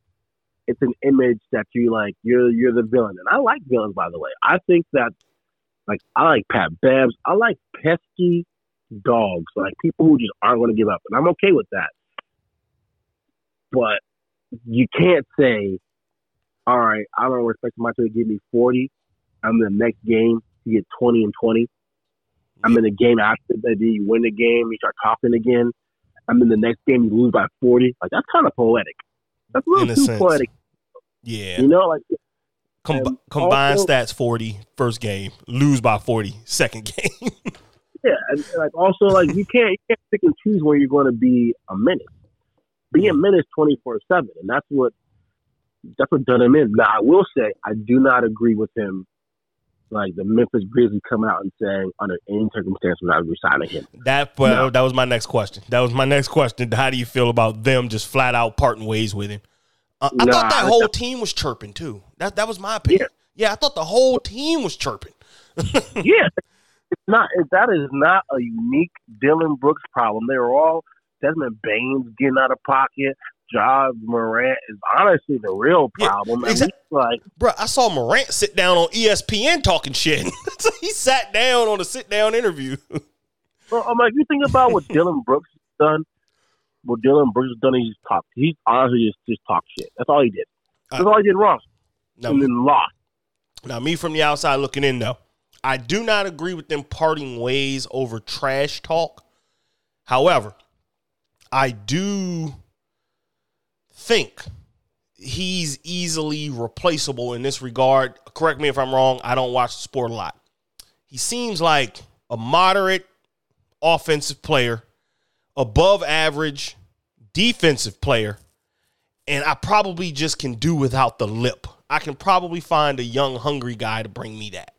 It's an image that you like you're you're the villain. And i like villains by the way. I think that like i like pat babs i like pesky dogs like people who just aren't going to give up. And i'm okay with that. But you can't say all right i don't respect my to give me 40 i'm the next game you get 20 and 20 i'm in the game after that you win the game you start talking again i'm in the next game you lose by 40 like that's kind of poetic that's a In little a too sense. poetic Yeah, you know, like Com- combined also- stats 40 first game, lose by 40 second game. yeah, and like also like you can't you can't pick and choose where you're going to be a minute. Be a mm-hmm. menace twenty four seven, and that's what that's what done him in. Now I will say I do not agree with him. Like the Memphis Grizzlies coming out and saying under any circumstance we're not resigning him. that well, No. that was my next question. That was my next question. How do you feel about them just flat out parting ways with him? Uh, I Nah, thought that whole team was chirping too. That that was my opinion. Yeah, I thought the whole team was chirping. yeah, it's not that is not a unique Dillon Brooks problem. They were all Desmond Bane getting out of pocket. Ja Morant is honestly the real problem. and exact- he's like Bro, I saw Morant sit down on ESPN talking shit. So he sat down on a sit down interview. Well, I'm like, you think about what Dillon Brooks has done. What Dillon Brooks has done, he just talked. He honestly just just talked shit. That's all he did. That's Uh, all he did wrong, Now, and then lost. now, me from the outside looking in, though, I do not agree with them parting ways over trash talk. However, I do think he's easily replaceable in this regard. Correct me if I'm wrong. I don't watch the sport a lot. He seems like a moderate offensive player, above average defensive player, and I probably just can do without the lip. I can probably find a young, hungry guy to bring me that.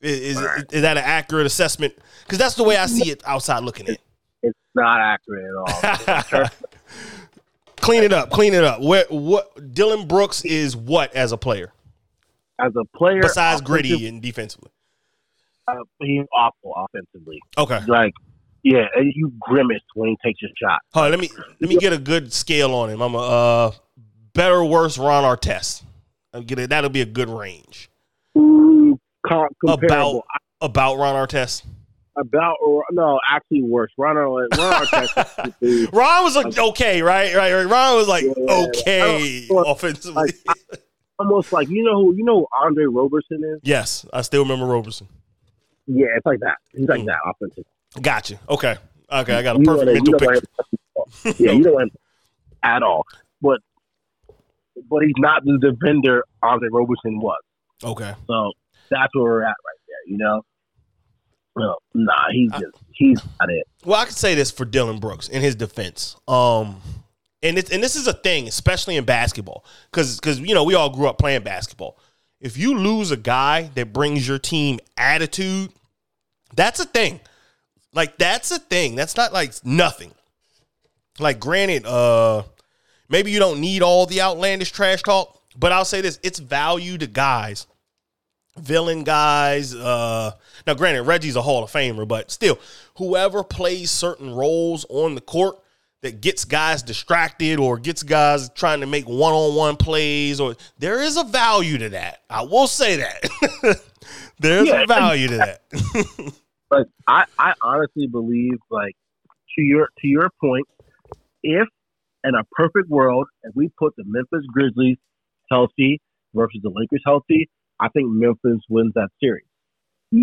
Is, is, is that an accurate assessment? Because that's the way I see it outside looking in. It's not accurate at all. clean it up, clean it up. What what Dillon Brooks is what as a player As a player, besides gritty and defensively? uh, he's awful offensively. Okay, Like, yeah, and you grimace when he takes a shot. Hold on, let me let me get a good scale on him. I'm a uh, better, worse Ron Artest. I'll get it. That'll be a good range. Ooh, comparable. About about Ron Artest. About no, actually worse. Ron Ron Artest. Ron was like okay, right, right, right. Ron was like Yeah. okay don't- offensively. like, almost like you know who you know who Andre Roberson is. Yes, I still remember Roberson. Yeah, it's like that. He's like Mm. that offensive. Gotcha. Okay. Okay, I got a You perfect mental what I- you know picture. yeah, you don't want at all. But but he's not the defender Andre Roberson was. Okay. So that's where we're at right there. You know. No, nah, he's I- just he's not it. Well, I could say this for Dillon Brooks in his defense. Um, and it's and this is a thing, especially in basketball, because because you know we all grew up playing basketball. If you lose a guy that brings your team attitude, that's a thing. Like that's a thing. That's not like nothing. Like granted, uh, maybe you don't need all the outlandish trash talk, but I'll say this: it's value to guys villain guys. Uh, now, granted, Reggie's a Hall of Famer, but still, whoever plays certain roles on the court that gets guys distracted or gets guys trying to make one-on-one plays, or there is a value to that. I will say that there's Yeah. a value to that. But I, I honestly believe like to your to your point, if in a perfect world, if we put the Memphis Grizzlies healthy versus the Lakers healthy, I think Memphis wins that series.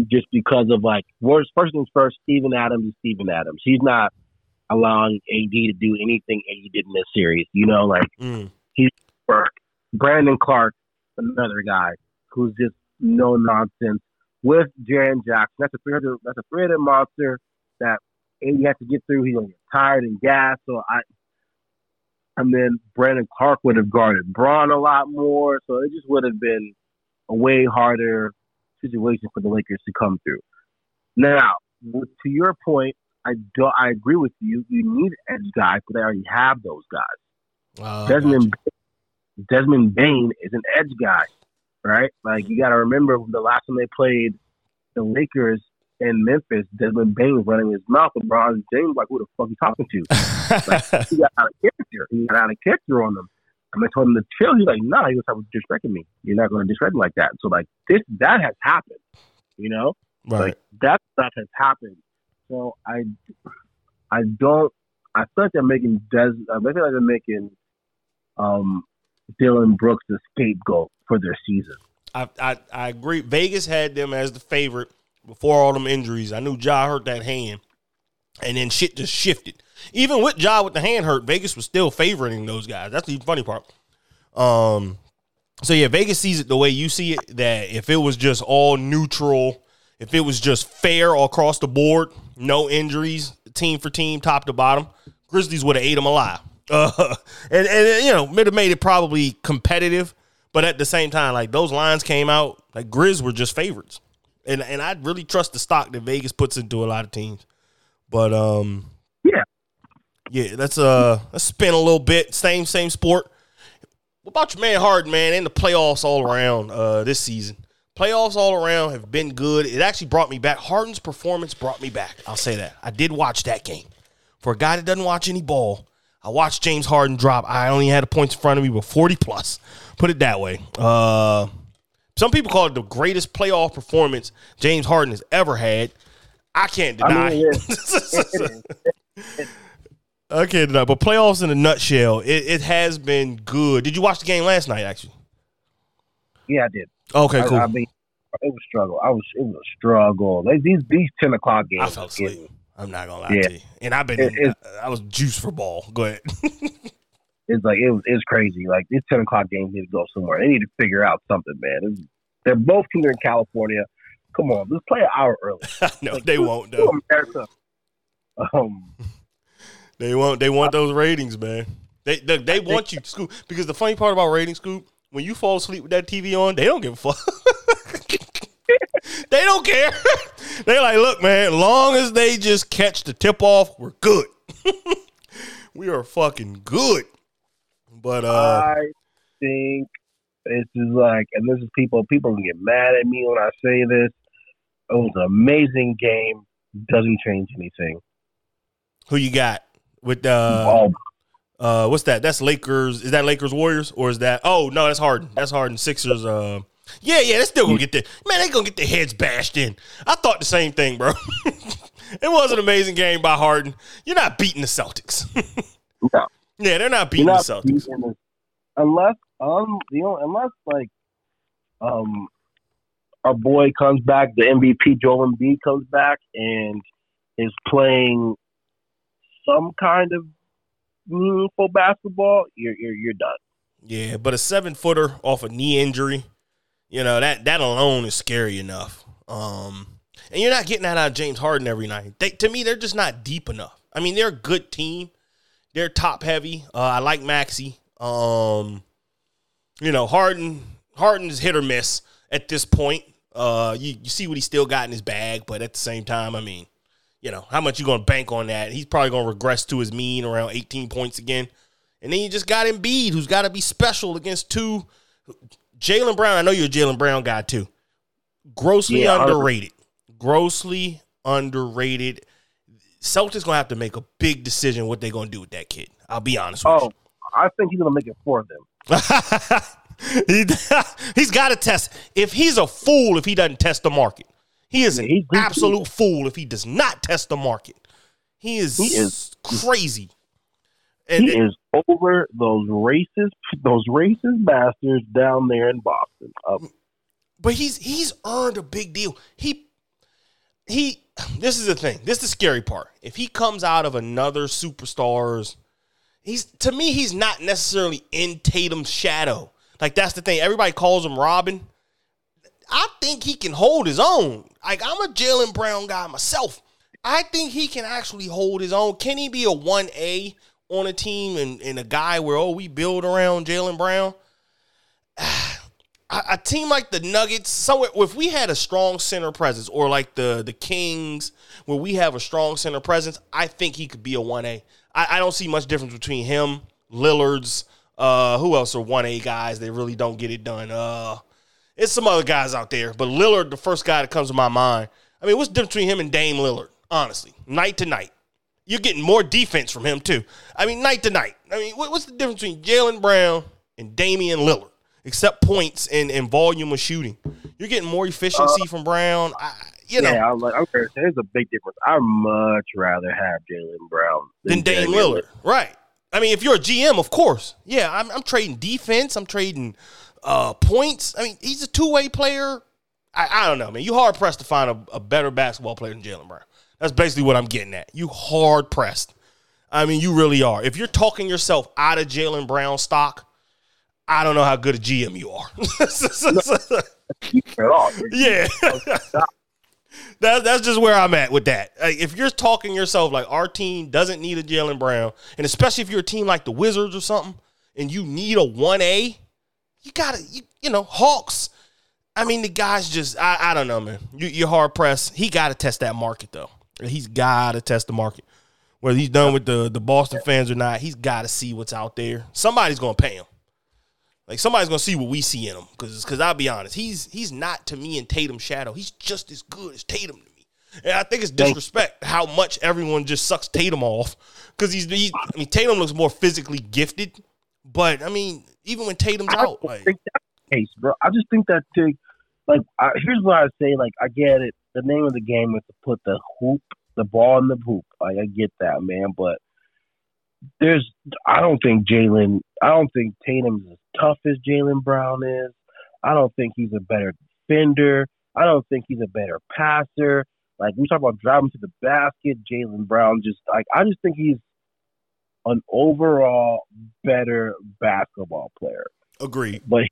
Just because of like worst first things first, Steven Adams is Steven Adams. He's not allowing AD to do anything AD did in this series. You know, like Mm. work. Brandon Clarke, another guy who's just no nonsense with Jaren Jackson. That's a 300. That's a 300 monster that AD has to get through. He's gonna get tired and gas. So I, and then Brandon Clarke would have guarded Bron a lot more. So it just would have been a way harder situation for the Lakers to come through. Now, to your point, I do I agree with you. You need edge guys, but they already have those guys. Uh, Desmond Desmond Bane is an edge guy, right? Like you got to remember the last time they played the Lakers in Memphis, Desmond Bane was running his mouth. LeBron James like, who the fuck you talking to? gotcha. He got out of character. He got out of character on them. And I told him to chill. He's like, nah, he was disrespecting me. You're not going to disrespect me like that. So like this, that has happened. You know, right. like that stuff has happened. So I, I don't. I feel like they're making Des. I feel like they're making, um, Dillon Brooks the scapegoat for their season. I, I I agree. Vegas had them as the favorite before all them injuries. I knew Ja hurt that hand, and then shit just shifted. Even with Ja with the hand hurt, Vegas was still favoring those guys. That's the funny part. Um, so yeah, Vegas sees it the way you see it. That if it was just all neutral, if it was just fair across the board, no injuries, team for team, top to bottom, Grizzlies would have ate them alive. Uh, and and you know, made it probably competitive. But at the same time, like those lines came out, like Grizz were just favorites. And and I really trust the stock that Vegas puts into a lot of teams. But um Yeah. Yeah, let's uh let's spin a little bit. Same same sport. What about your man Harden, man, in the playoffs all around uh this season? Playoffs all around have been good. It actually brought me back. Harden's performance brought me back. I'll say that. I did watch that game. For a guy that doesn't watch any ball, I watched James Harden drop. I only had the points in front of me with 40 plus. Put it that way. Uh some people call it the greatest playoff performance James Harden has ever had. I can't deny. I mean, it I can't deny. But playoffs in a nutshell, it, it has been good. Did you watch the game last night? Actually, Yeah, I did. okay, cool. I, I mean, it was a struggle. I was. It was a struggle. Like these these ten o'clock games. I fell asleep. I'm not gonna lie Yeah. to you. And I've been, It- it- I was juiced for ball. Go ahead. It's like it was. It's crazy. Like these ten o'clock games need to go somewhere. They need to figure out something, man. It's, they're both are in California. Come on, let's play an hour early. no, Like, they won't. though. America. Um, They won't. They want those ratings, man. They they, they want you, Scoob. Because the funny part about ratings, Scoob, when you fall asleep with that TV on, they don't give a fuck. they don't care. They're like, look, man, long as they just catch the tip off, we're good. we are fucking good. But uh, I think this is like, and this is people. People can get mad at me when I say this. It was an amazing game. Doesn't change anything. who you got with uh, uh, what's that? That's Lakers. Is that Lakers Warriors or is that? Oh no, that's Harden. That's Harden Sixers. Uh, yeah, yeah, they're still gonna get the man. They gonna get their heads bashed in. I thought the same thing, bro. it was an amazing game by Harden. You're not beating the Celtics. no. yeah, they're not beating not the Celtics. beating this- unless Um, you know, unless like, um, our boy comes back, the MVP Joel Embiid comes back and is playing some kind of meaningful basketball, you're you're you're done. Yeah, but a seven footer off a knee injury, you know that that alone is scary enough. Um, and you're not getting that out of James Harden every night. They, to me, they're just not deep enough. I mean, they're a good team. They're top heavy. Uh, I like Maxey. Um, you know, Harden Harden's hit or miss at this point. Uh, you, you see what he still got in his bag, but at the same time, I mean, you know, how much you gonna bank on that? He's probably gonna regress to his mean around 18 points again. And then you just got Embiid, who's got to be special against two. Jaylen Brown, I know you're a Jaylen Brown guy too. Grossly Yeah, underrated. Grossly underrated. Celtics gonna have to make a big decision what they're gonna do with that kid. I'll be honest with you. Oh, I think he's gonna make it for them. he, he's got to test. If he's a fool, if he doesn't test the market, he is an absolute fool. If he does not test the market, he is, He is- crazy. And He is over those racist, those racist bastards down there in Boston. Uh, but he's he's earned a big deal. He he. This is the thing. This is the scary part. If he comes out of another superstars, he's to me he's not necessarily in Tatum's shadow. Like that's the thing. Everybody calls him Robin. I think he can hold his own. Like I'm a Jaylen Brown guy myself. I think he can actually hold his own. Can he be a one A on a team and, and a guy where oh we build around Jaylen Brown? a, team like the Nuggets, somewhere if we had a strong center presence, or like the the Kings, where we have a strong center presence, I think he could be a one A. I, I don't see much difference between him, Lillard's, uh, who else are one A guys that really don't get it done. Uh, it's some other guys out there, but Lillard, the first guy that comes to my mind. I mean, what's the difference between him and Dame Lillard? Honestly, night to night. You're getting more defense from him too. I mean, night to night. I mean, what's the difference between Jaylen Brown and Damian Lillard? Except points and, and volume of shooting. You're getting more efficiency from Brown. I, you know, yeah, I'm like, okay, there's a big difference. I'd much rather have Jaylen Brown than Dame Lillard. Right. I mean, if you're a GM, of course. Yeah, I'm, I'm trading defense. I'm trading uh, points. I mean, he's a two way player. I, I don't know, man. You hard pressed to find a, a better basketball player than Jaylen Brown. That's basically what I'm getting at. You hard pressed. I mean, you really are. If you're talking yourself out of Jaylen Brown stock, I don't know how good a GM you are. all. yeah. That, that's just where I'm at with that. Like, if you're talking yourself like our team doesn't need a Jaylen Brown, and especially if you're a team like the Wizards or something, and you need a one A, you gotta, you, you know, Hawks. I mean, the guy's just, I, I don't know, man. You, you're hard pressed. He got to test that market though. He's got to test the market. Whether he's done with the the Boston fans or not, he's got to see what's out there. Somebody's gonna pay him. Like somebody's gonna see what we see in him. Because because I'll be honest, he's he's not to me in Tatum's shadow. He's just as good as Tatum to me. And I think it's disrespect how much everyone just sucks Tatum off. Because he's, he's I mean Tatum looks more physically gifted, but I mean even when Tatum's I out, don't like think that's the case, bro. I just think that to like I, here's what I say. Like I get it. The name of the game is to put the hoop, the ball in the hoop. Like I get that, man. But there's I don't think Jaylen. I don't think Tatum's as tough as Jaylen Brown is. I don't think he's a better defender. I don't think he's a better passer. Like we talk about driving to the basket, Jaylen Brown just like I just think he's an overall better basketball player. agreed. But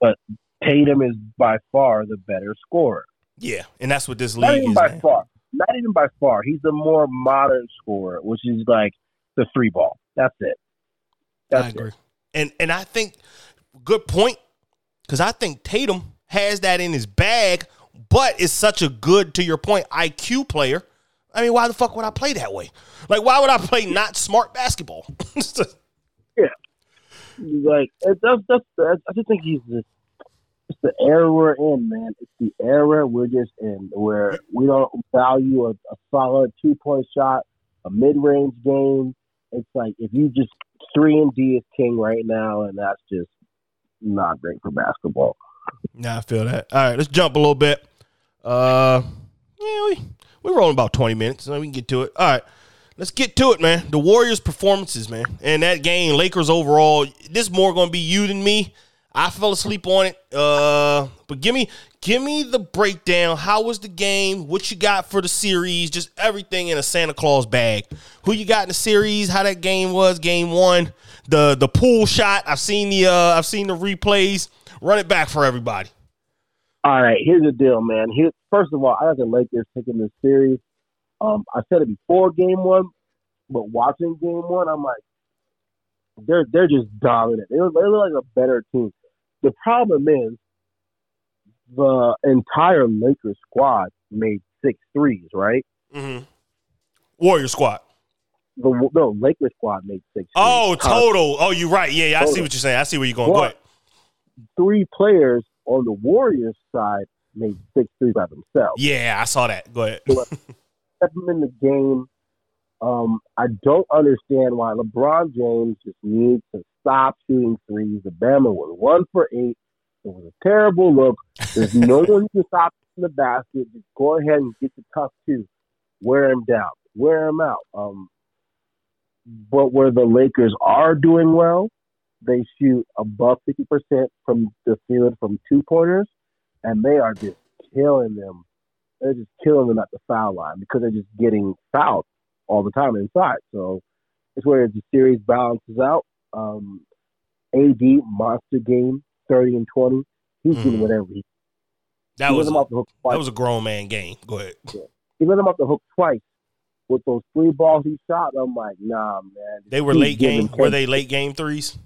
but Tatum is by far the better scorer. Yeah, and that's what this Not league even is. by man. far. Not even by far. He's the more modern scorer, which is like the three ball. That's it. That's I it. And and I think good point because I think Tatum has that in his bag, but is such a good to your point IQ player. I mean, why the fuck would I play that way? Like, why would I play not smart basketball? Yeah, like that's that's that's- I just think he's just it's the era we're in, man. It's the era we're just in where we don't value a, a solid two point shot, a mid range game. It's like if you just three and D is king right now, and that's just not great for basketball. Yeah, I feel that. All right, let's jump a little bit. Uh, yeah, we we're rolling about twenty minutes, so we can get to it. All right. Let's get to it, man. The Warriors' performances, man, and that game, Lakers overall. This more going to be you than me. I fell asleep on it. Uh, but give me give me the breakdown. How was the game? What you got for the series? Just everything in a Santa Claus bag. Who you got in the series? How that game was? Game one. The the Poole shot. I've seen the uh I've seen the replays. Run it back for everybody. All right, here's the deal, man. Here, first of all, I got the Lakers taking this series. Um, I said it before game one, but watching game one, I'm like, they're they're just dominant. They look, they look like a better team. The problem is the entire Lakers squad made six threes, right? Mm-hmm. Warrior squad. The no Lakers squad made six. Oh, threes. total. Oh, you're right. Yeah, yeah. I see what you're saying. I see where you're going. Go ahead. Three players on the Warriors side made six threes by themselves. Yeah, I saw that. Go ahead. Step them in the game. Um, I don't understand why LeBron James just needs to stop shooting threes. The Bama was one for eight. It was a terrible look. There's no one who can stop in the basket. Just go ahead and get the tough two. Wear him down. Wear him out. Um, but where the Lakers are doing well, they shoot above 50% from the field from two pointers, and they are just killing them. They're just killing them at the foul line because they're just getting fouled all the time inside. So it's where the series balances out. Um, AD monster game, 30 and 20. He's Mhm. getting whatever he. That he was let him off the hook twice. that was a grown man game. Go ahead. he let him off the hook twice with those three balls he shot. I'm like, nah, man. They were late game. Were they late game threes?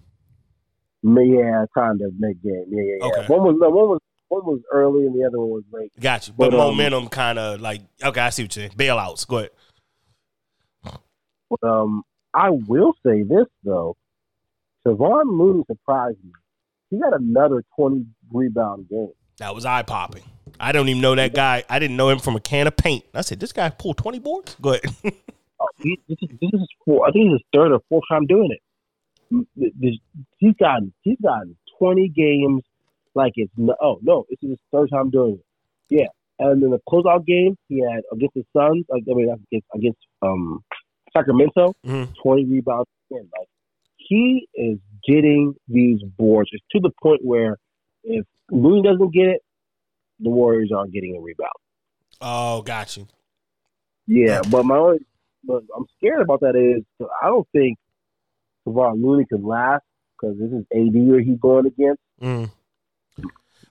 Yeah, kind of mid game. Yeah, yeah, yeah. Okay. One was no, one was one was early and the other one was late. Got you. But, But, um, momentum kind of like okay. I see what you're saying. Bailouts. Go ahead. Um, I will say this though, Kevon Looney surprised me. He got another twenty rebound game. That was eye popping. I don't even know that guy. I didn't know him from a can of paint. I said, this guy pulled 20 boards? Go ahead. Oh, he, this, is, this is four, I think this is his third or fourth time doing it. This- He's gotten he's gotten twenty games like it's no, oh no, this is his third time doing it. Yeah, and then the closeout game he had against the Suns, like I mean against against um Sacramento, Mhm. twenty rebounds again. Like he is getting these boards. It's to the point where if Looney doesn't get it, the Warriors aren't getting a rebound. oh, got you. Yeah, but my only, but I'm scared about that is I don't think Kevon Looney can last because this is AD or he's going against. Mm.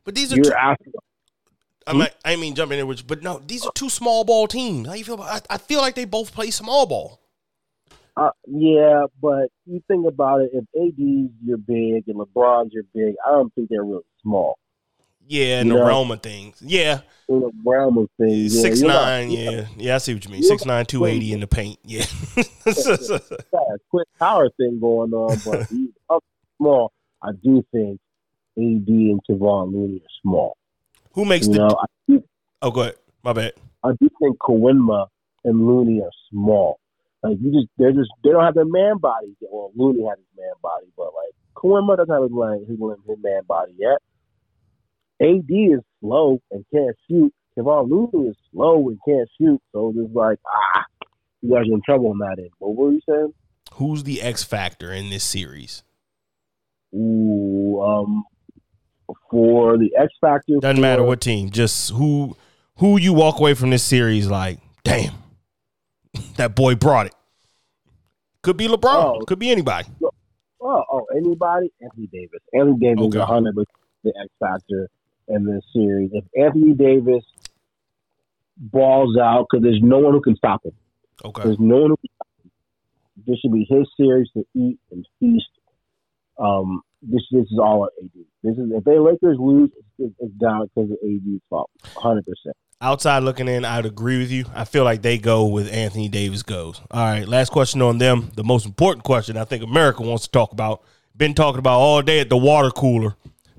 But these are You're two, asking, I mean, I mean jumping in, which, but no, these are two small ball teams. How you feel about? I, I feel like they both play small ball. Uh, yeah, but you think about it. If AD's you're big and LeBron's you're big, I don't think they're really small. Yeah, in the Yeah. realm of things. Yeah, In the realm of things, yeah, six you're not- nine. Yeah, yeah, I see what you mean. You're Six nine, two eighty in the paint. Yeah. a quick power thing going on, but he's up small. I do think AD and Kevon Looney are small. Who makes You the? know, I do Oh, go ahead. My bad. I do think Kuminga and Looney are small. Like you just they're just they don't have their man body. yet. Well, Looney has his man body, but like Kuminga doesn't have his like his, his man body yet. AD is slow and can't shoot. Kevon Looney is slow and can't shoot. So it's like ah, you guys are in trouble on that end. What were you saying? Who's the X factor in this series? Ooh, um, for the X Factor, Doesn't for- matter what team. Just who who you walk away from this series like, damn, that boy brought it. Could be LeBron. Oh. Could be anybody. Oh, oh, anybody? Anthony Davis. Anthony Davis Okay. is 100 percent the X factor in this series. If Anthony Davis balls out, because there's no one who can stop him. Okay. There's no one who can stop him. This should be his series to eat and feast. Um, this this is all on AD. This is if they Lakers lose, it's, it's down because of AD's fault. 100. percent Outside looking in, I'd agree with you. I feel like they go with Anthony Davis goes. All right, last question on them. The most important question I think America wants to talk about. Been talking about all day at the water cooler.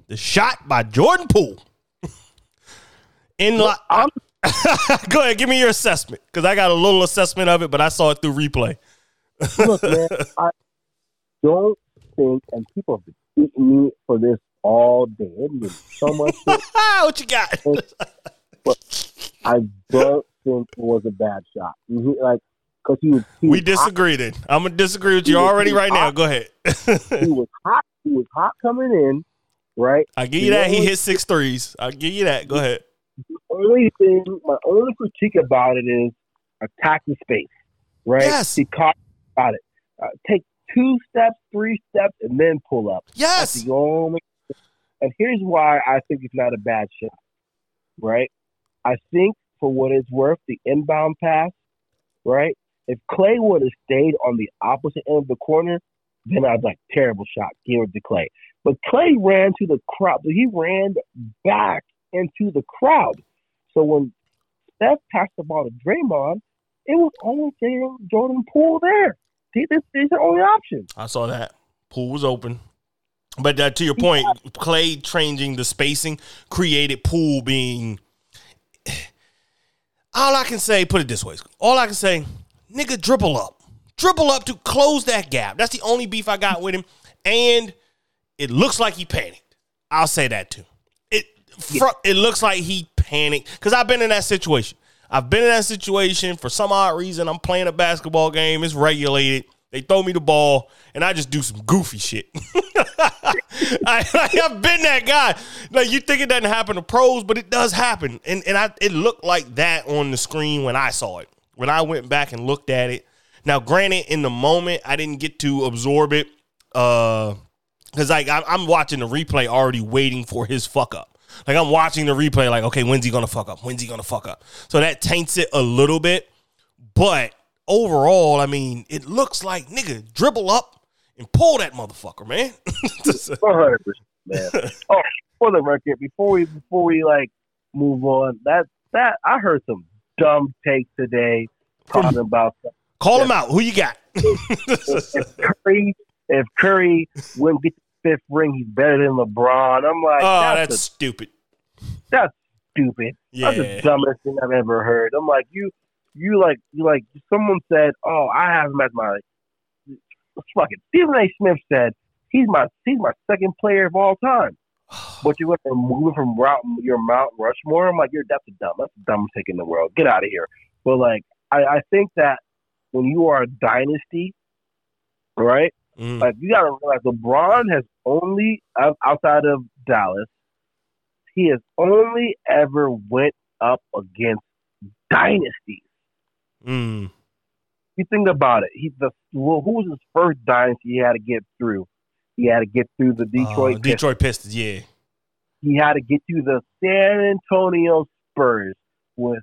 The shot by Jordan Poole. In li- I'm Go ahead, give me your assessment because I got a little assessment of it, but I saw it through replay. look, man. I don't think, and people have been beating me for this all day. They've so much what you got? I don't think it was a bad shot. Mhm, Like, because he was, he We was disagree then. I'm gonna disagree with you already right now. Go ahead. Hot, he was hot. He was hot coming in, right? I give you The that. He hit six threes. I give you that. Go ahead. The only thing, my only critique about it is attack the space, right? Yes. He caught got it. Uh, take two steps, three steps, and then pull up. That's Yes. the only. And here's why I think it's not a bad shot, right? I think for what it's worth, the inbound pass, right? If Clay would have stayed on the opposite end of the corner, then I'd like terrible shot, give it to Clay. But Clay ran to the crowd. He ran back into the crowd. So when Steph passed the ball to Draymond, it was only Jordan Poole there. See, This is the only option. I saw that. Poole was open. But uh, to your point, Clay changing the spacing created Poole being. All I can say, put it this way, all I can say, nigga, dribble up, dribble up to close that gap. That's the only beef I got with him, and it looks like he panicked. I'll say that too. It fr- it looks like he panicked because I've been in that situation. I've been in that situation for some odd reason. I'm playing a basketball game. It's regulated. They throw me the ball, and I just do some goofy shit. I, have been that guy. Like you think it doesn't happen to pros, but it does happen. And and I it looked like that on the screen when I saw it. When I went back and looked at it. Now, granted, in the moment, I didn't get to absorb it. Uh because like I'm, I'm watching the replay already waiting for his fuck up. Like I'm watching the replay, like, okay, when's he gonna fuck up? When's he gonna fuck up? So that taints it a little bit. But overall, I mean, it looks like nigga dribble up and pull that motherfucker, man. One hundred percent, man. oh, for the record, before we before we like move on, that that I heard some dumb takes today talking about That. Call him out. Who you got? if Curry if Curry wouldn't get the fifth ring, he's better than LeBron. I'm like, oh, that's, that's a- stupid. that's stupid. That's the dumbest thing I've ever heard. I'm like, you you like you like someone said, oh, I have him as my fucking Stephen A. Smith said he's my he's my second player of all time. But you went from moving from route your Mount Rushmore. I'm like, you're that's a dumb that's the dumbest take in the world. Get out of here. But like, I, I think that when you are a dynasty, right? Mm. Like you gotta realize LeBron has only outside of Dallas, he has only ever went up against dynasties. Mm. You think about it. He the well, who was his first dynasty he had to get through? He had to get through the Detroit. Uh, Pistons. Detroit Pistons. Yeah. He had to get through the San Antonio Spurs with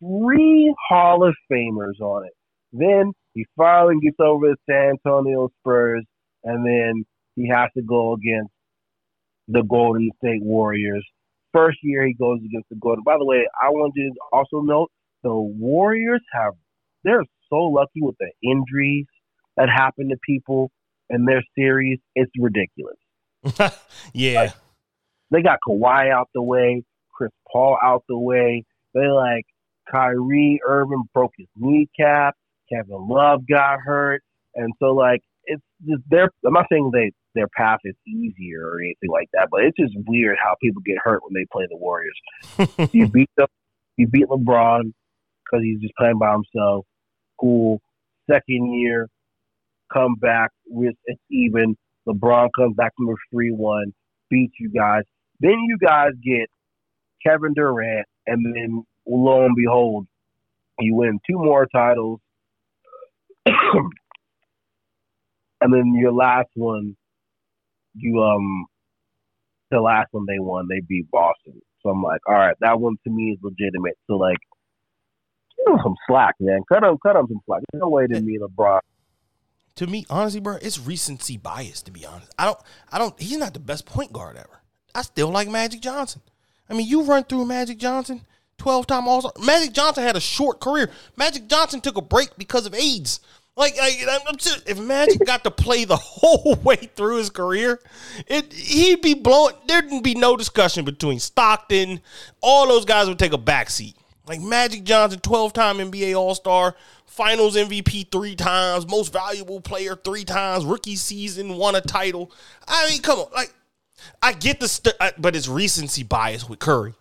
three Hall of Famers on it. Then he finally gets over the San Antonio Spurs, and then he has to go against the Golden State Warriors. First year he goes against the Golden. By the way, I want to also note the Warriors have they're so lucky with the injuries that happen to people in their series. It's ridiculous. yeah. They got Kawhi out the way, Chris Paul out the way. They like Kyrie Irving broke his kneecap. Kevin Love got hurt, and so like it's just their. I'm not saying they their path is easier or anything like that, but it's just weird how people get hurt when they play the Warriors. you beat them, you beat LeBron because he's just playing by himself. Cool. Second year, come back with it's even. LeBron comes back from a three one, beats you guys. Then you guys get Kevin Durant, and then lo and behold, you win two more titles. and then your last one, you um, the last one they won, they beat Boston. So I'm like, all right, that one to me is legitimate. So like, give him some slack, man. Cut him, cut him some slack. There's no way to me LeBron. to me, honestly, bro, it's recency bias. To be honest, I don't, I don't. He's not the best point guard ever. I still like Magic Johnson. I mean, you run through Magic Johnson, twelve time All Star. Magic Johnson had a short career. Magic Johnson took a break because of AIDS. Like, I, I'm- I'm serious. if Magic got to play the whole way through his career, it he'd be blowing. There'd be no discussion between Stockton. All those guys would take a backseat. Like Magic Johnson, 12 time NBA All Star, finals MVP three times, most valuable player three times, rookie season, won a title. I mean, come on. Like, I get the, st- I- but it's recency bias with Curry.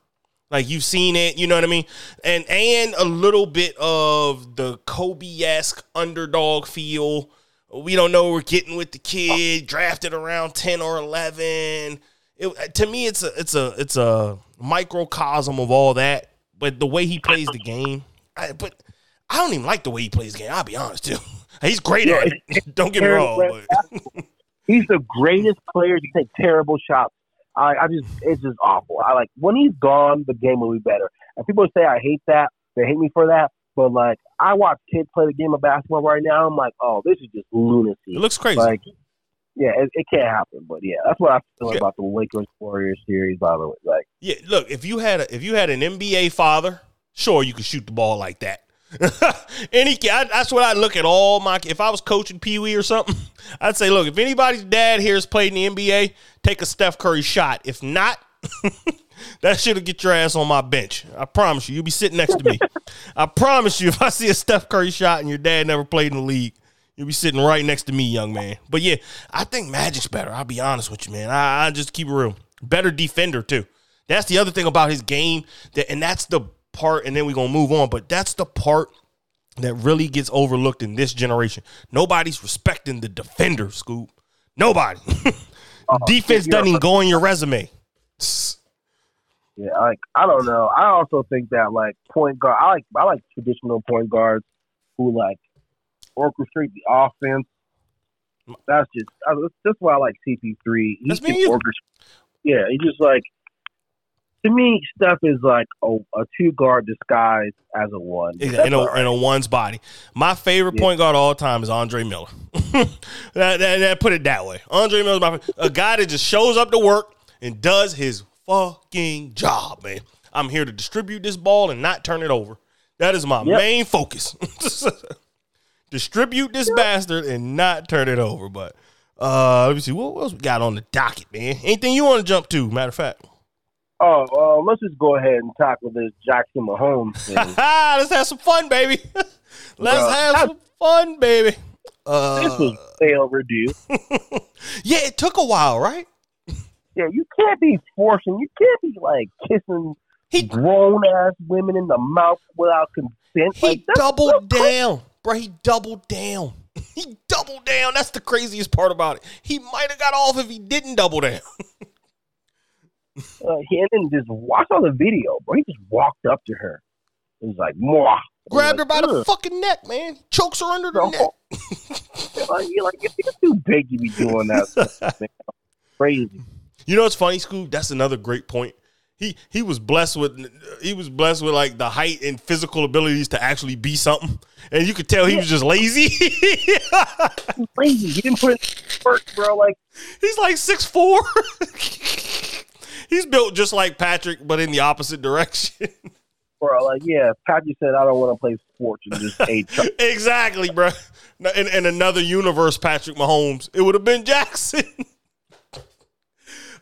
Like you've seen it, you know what I mean, and and a little bit of the Kobe esque underdog feel. We don't know we're getting with the kid drafted around ten or eleven. it, to me, it's a it's a it's a microcosm of all that. But the way he plays the game, I, but I don't even like the way he plays the game. I'll be honest too. He's great at it. Don't get me wrong. But. He's the greatest player to take terrible shots. I, I just it's just awful. I like when he's gone, the game will be better. And people say I hate that. They hate me for that. But like I watch kids play the game of basketball right now. I'm like, oh, this is just lunacy. It looks crazy. Like, yeah, it, it can't happen. But yeah, that's what I feel about the Lakers Warriors series. By the way, like, yeah, look, if you had a, if you had an NBA father, sure you could shoot the ball like that. Any, I, that's what I look at all my. If I was coaching Pee Wee or something, I'd say, look, if anybody's dad here has played in the NBA, take a Steph Curry shot. If not, that shit'll get your ass on my bench. I promise you, you'll be sitting next to me. I promise you, if I see a Steph Curry shot and your dad never played in the league, you'll be sitting right next to me, young man. But yeah, I think Magic's better. I'll be honest with you, man. I, I just keep it real. Better defender too. That's the other thing about his game that, and that's the part, and then we're gonna move on. But that's the part that really gets overlooked in this generation. Nobody's respecting the defender, Scoob. Nobody. uh, Defense doesn't even go on your resume. Yeah, like I don't know. I also think that like point guard, I like I like traditional point guards who like orchestrate the offense. That's just that's why I like CP3. He that's can orchestrate. Yeah, he just like to me, Steph is like a, a two guard disguised as a one. in a, right. in a one's body. My favorite yeah. point guard all time is Andre Miller. that, that, that, put it that way. Andre Miller, my, a guy that just shows up to work and does his fucking job, man. I'm here to distribute this ball and not turn it over. That is my yep. main focus. distribute this bastard and not turn it over. But uh, let me see what else we got on the docket, man. Anything you want to jump to? Matter of fact. Oh, uh, let's just go ahead and tackle this Jackson Mahomes thing. let's have some fun, baby. let's Bro, have I, some fun, baby. Uh, this was way overdue. yeah, it took a while, right? Yeah, you can't be forcing. You can't be like kissing he, grown ass women in the mouth without consent. He like, doubled down, bro. He doubled down. He doubled down. That's the craziest part about it. He might have got off if he didn't double down. uh, he didn't just watch on the video, bro. He just walked up to her. It was like, Mwah. Grabbed like, her by Ugh. the fucking neck, man. Chokes her under the so, neck. like, you're like, it's too big to be doing that. Crazy. You know what's funny, Scoob? That's another great point. He he was blessed with he was blessed with like the height and physical abilities to actually be something, and you could tell he was just lazy. lazy. He didn't put in work, bro. Like he's like six four. he's built just like Patrick, but in the opposite direction. Bro, like yeah, Patrick said I don't want to play sports and just ate. exactly, bro. In, in another universe, Patrick Mahomes, it would have been Jackson.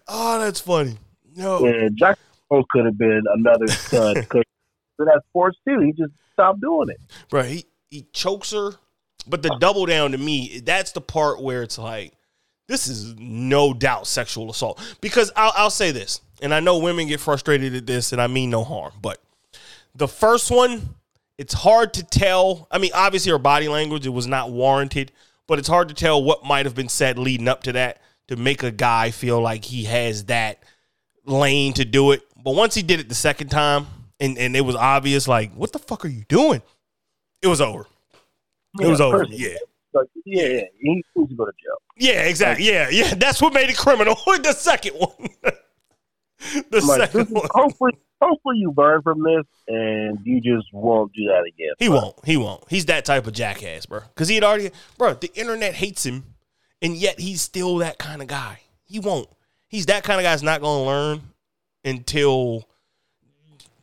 oh, that's funny. No, yeah, Jackson could have been another stud. Cause that sports too. He just stopped doing it. Bro, he he chokes her, but the double down to me, that's the part where it's like this is no doubt sexual assault. Because I'll, I'll say this, and I know women get frustrated at this, and I mean no harm, but the first one, it's hard to tell. I mean, obviously, her body language, it was not warranted, but it's hard to tell what might have been said leading up to that to make a guy feel like he has that lane to do it. But once he did it the second time, and, and it was obvious, like, what the fuck are you doing? It was over. It was over. Yeah. Like, yeah, yeah, he needs to go to jail. Yeah, exactly. yeah, yeah. That's what made it criminal. the second one. the like, second one. Hopefully, hopefully you learn from this and you just won't do that again. He bro. won't. He won't. He's that type of jackass, bro. Because he had already, bro. The internet hates him, and yet he's still that kind of guy. He won't. He's that kind of guy. That's not going to learn until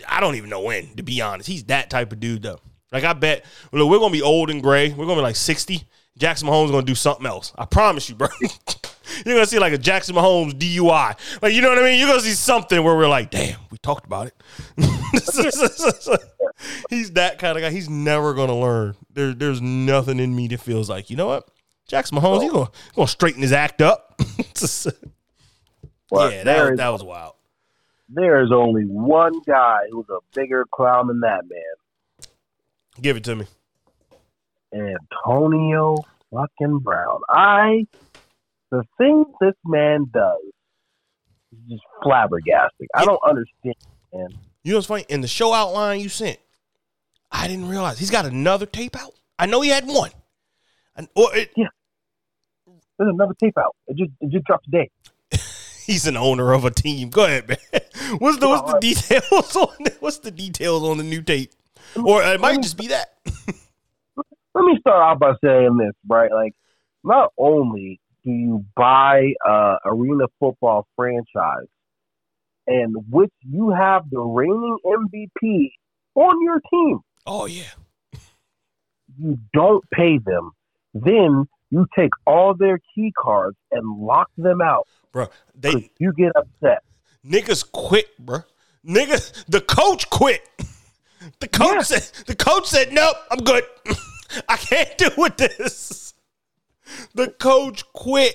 I don't even know when. To be honest, he's that type of dude, though. Like I bet, look, we're gonna be old and gray. We're gonna be like sixty, Jackson Mahomes is gonna do something else. I promise you, bro. You're gonna see like a Jackson Mahomes DUI. Like, you know what I mean? You're gonna see something where we're like, damn, we talked about it. He's that kind of guy. He's never gonna learn. There, there's nothing in me that feels like, you know what? Jackson Mahomes, he's gonna, gonna straighten his act up. well, yeah, that, that was wild. There is only one guy who's a bigger clown than that man. Give it to me. Antonio fucking Brown. I the things this man does is just flabbergasting. I don't understand, man. You know what's funny? In the show outline you sent, I didn't realize he's got another tape out. I know he had one. And, or it, There's another tape out. It just it just dropped today. he's an owner of a team. Go ahead, man. What's the what's the details on the, what's the details on the new tape? Or it might just be that. Let me start off by saying this, right? Like, not only do you buy a arena football franchise, and which you have the reigning MVP on your team, Oh yeah. you don't pay them. Then you take all their key cards and lock them out. Bro, they you get upset. niggas quit, bro. Niggas the coach quit. The coach Yeah. said the coach said, Nope, I'm good. I can't do with this. The coach quit.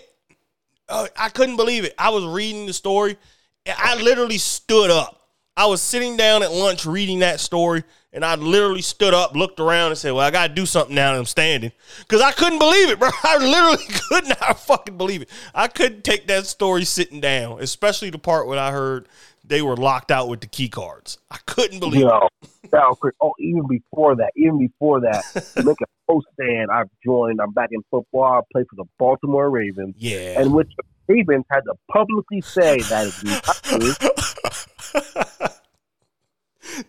Uh, I couldn't believe it. I was reading the story. and I literally stood up. I was sitting down at lunch reading that story, and I literally stood up, looked around, and said, "Well, I gotta do something now that I'm standing," because I couldn't believe it, bro. I literally could not fucking believe it. I couldn't take that story sitting down, especially the part when I heard they were locked out with the key cards. I couldn't believe You it. know, quick. Oh, even before that, even before that, look at post saying I've joined. I'm back in football. I play for the Baltimore Ravens. Yeah. and which the Ravens had to publicly say that is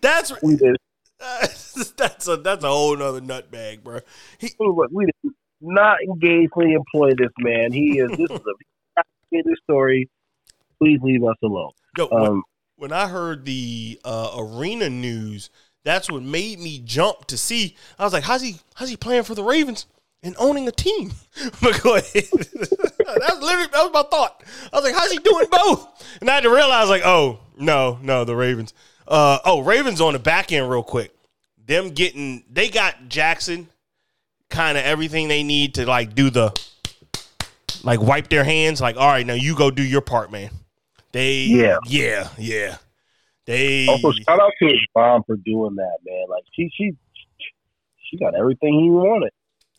that's We did. that's a that's a whole nother nutbag, bro. He, Look, we did not engagefully employ this man. He is. This is a this story. Please leave us alone. yo, when, Um, when I heard the uh, arena news, that's what made me jump to see. I was like, how's he how's he playing for the Ravens and owning a team? but go ahead. that's literally that was my thought. I was like, how's he doing both? And I had to realize, like, oh no, no, the Ravens. Uh, oh, Ravens on the back end real quick. Them getting they got Jackson, kind of everything they need to like do the like wipe their hands. Like, all right, now you go do your part, man. They Yeah. yeah, yeah. They also, shout out to his mom for doing that, man. Like she, she, she got everything he wanted.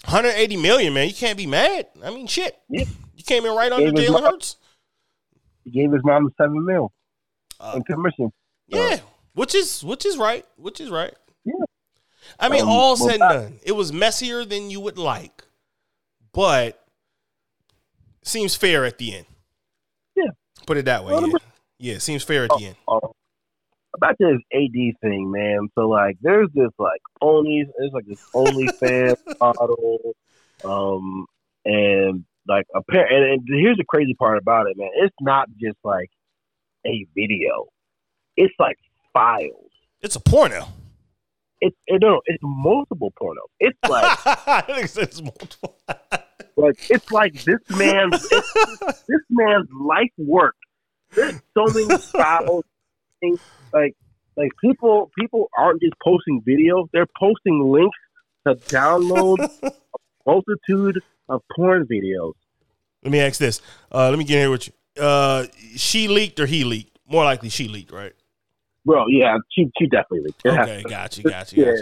180 million, man. You can't be mad. I mean, shit. Yeah. You came in right under Jalen Hurts. He gave his mom the seven mil Uh, in commission. Yeah, which is which is right. Which is right. Yeah. I mean, Um, all well, said and done, it was messier than you would like, but seems fair at the end. Yeah. Put it that way. Well, Yeah, yeah seems fair at the end. Um, back to this AD thing, man. So like, there's this like only, there's like this OnlyFans model, um, and like apparent. And, and here's the crazy part about it, man. It's not just like a video; it's like files. It's a porno. It's it, no, it's multiple pornos. It's like it's multiple. like it's like this man's this man's life work. There's so many files. things, Like like people people aren't just posting videos; they're posting links to download a multitude of porn videos. Let me ask this. Uh, let me get here with you. Uh, she leaked or he leaked? More likely, she leaked, right? Bro, yeah, she she definitely leaked. It Okay, to. got you, got you, got.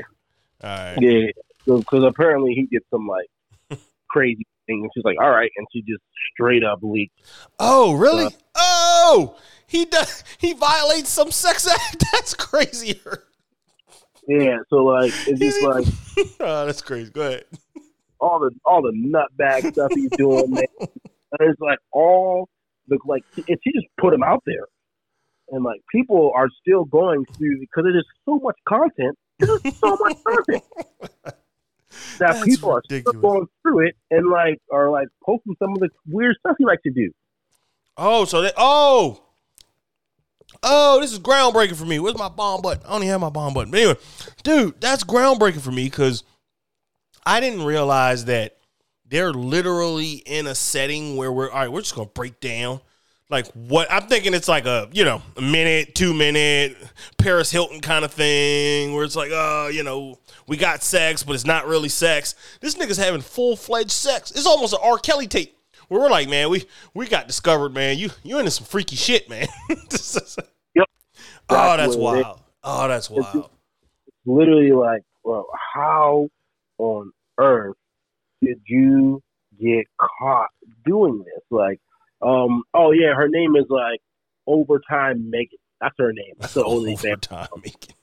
All right. Yeah, because apparently he did some like crazy thing, and she's like, "All right," and she just straight up leaked. Oh, really? Uh, oh, he does. He violates some sex act. That's crazier. Yeah, so like it's just like oh, that's crazy. Go ahead. all the all the nutbag stuff he's doing, man. And it's like all the like, if she just put him out there, and like people are still going through because there's so much content. There's so much content that That's people are ridiculous. still going through it and like are like posting some of the weird stuff he likes to do. Oh, so that. Oh. Oh, this is groundbreaking for me. Where's my bomb button? I only have my bomb button. But anyway, dude, that's groundbreaking for me because I didn't realize that they're literally in a setting where we're all right. We're just gonna break down like what I'm thinking. It's like a you know a minute, two minute Paris Hilton kind of thing where it's like, uh, you know, we got sex, but it's not really sex. This nigga's having full fledged sex. It's almost an R. Kelly tape where we're like, man, we we got discovered, man. You you into some freaky shit, man. Yep. Oh, that's wild. Oh, that's It's wild. literally like, well, how on earth did you get caught doing this? Like, um, oh yeah, her name is like overtime Megan. That's her name. That's the only thing. Overtime Megan.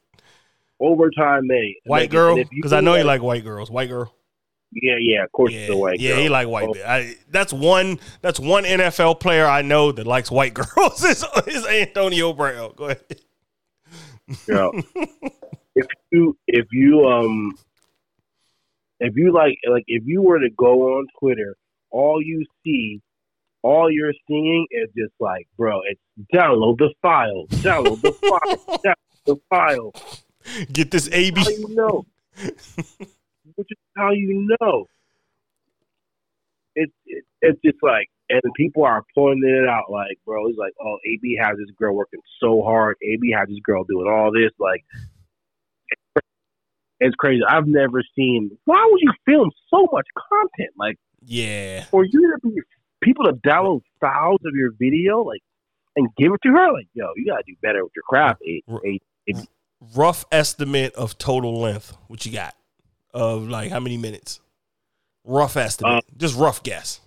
Overtime Megan. White girl, and if you because I know you like- white girls. White girl. Yeah, yeah. Of course, Yeah, a white yeah, girl. he like white. Oh, I, that's one. That's one NFL player I know that likes white girls. is, is Antonio Brown. Go ahead. Yeah. if you if you um if you like like if you were to go on Twitter, all you see, all you're seeing is just like, bro, it's download the file, download the file, download the file. Get this AB. How you know? Which is how you know. It's it, it's just like, and people are pointing it out, like, bro, it's like, oh, AB has this girl working so hard. AB has this girl doing all this, like, it's crazy. I've never seen. Why would you film so much content, like, Yeah. for you to be people to download files of your video, like, and give it to her? Like, yo, you gotta do better with your craft. A- A- Rough estimate of total length. What you got? Of like how many minutes? Rough estimate. Uh, Just rough guess.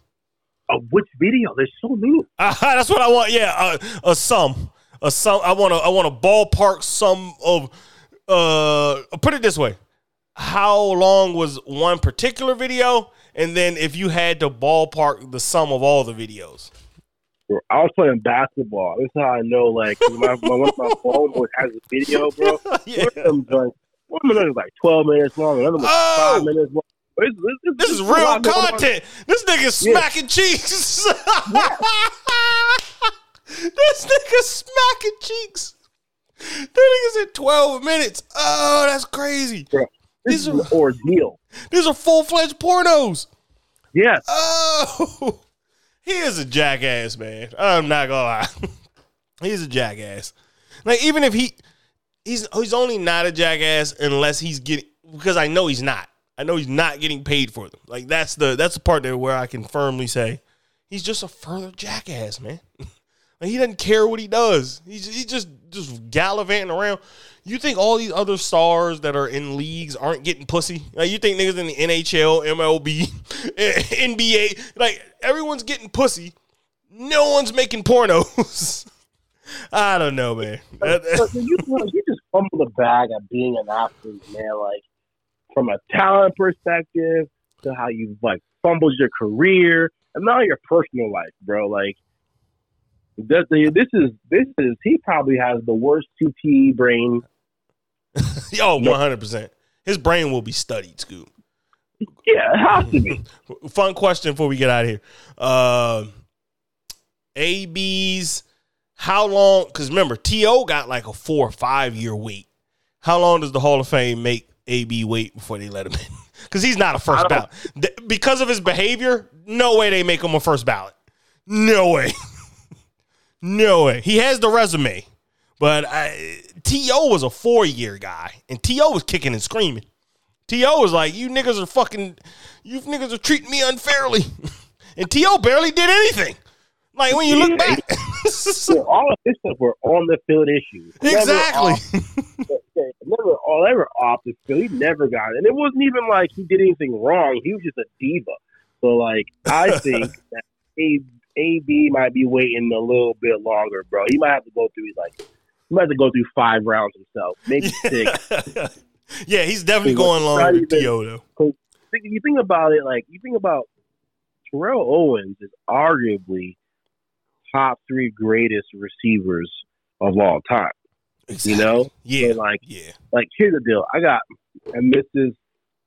of which video? There's so many. Ah, that's what I want. Yeah, uh, a sum, a sum. I want to. I want a ballpark sum of. Uh, put it this way: How long was one particular video, and then if you had to ballpark the sum of all the videos. I was playing basketball. This is how I know, like, my, my, my phone has a video, bro. yeah. One of one of is like 12 minutes long, another one was Oh! five minutes long. This, this, This is real lot going on. content. This nigga Yeah. smacking cheeks. this nigga smacking cheeks. That nigga's at 12 minutes. Oh, that's crazy. Bro, This These is an are ordeal. these are full fledged pornos. Yes. Oh, he is a jackass, man. I'm not gonna lie. he's a jackass. Like even if he he's he's only not a jackass unless he's getting because I know he's not. I know he's not getting paid for them. Like that's the that's the part there where I can firmly say he's just a further jackass, man. like he doesn't care what he does. He's he just just gallivanting around. You think all these other stars that are in leagues aren't getting pussy? Like you think niggas in the NHL, MLB, NBA, like everyone's getting pussy. No one's making pornos. I don't know, man. You, you just fumble the bag at being an athlete, man. Like, from a talent perspective to how you, like, fumbled your career and now your personal life, bro. Like, that, this is, this is, he probably has the worst CTE brain Yo, one hundred percent. His brain will be studied, Scoob. Yeah, it has to be. Fun question before we get out of here. Uh, AB's how long? Because remember, T.O. got like a four or five year wait. How long does the Hall of Fame make AB wait before they let him in? Because he's not a first ballot. Because of his behavior, no way they make him a first ballot. No way. No way. He has the resume, but I, T.O. was a four year guy, and T.O. was kicking and screaming. T.O. was like, you niggas are fucking, you niggas are treating me unfairly. And T.O. barely did anything. Like when you look Yeah, back. All of this stuff were on the field issues. Exactly. never, all never off the field. He never got it, and it wasn't even like he did anything wrong. He was just a diva. So like, I think that A, AB might be waiting a little bit longer, bro. He might have to go through like, he might have to go through five rounds himself, maybe six. yeah, he's definitely going longer than even- T.O. though. you think about it, like you think about Terrell Owens is arguably top three greatest receivers of all time. Exactly. You know, Yeah. So, like, yeah. like here's the deal. I got, and this is,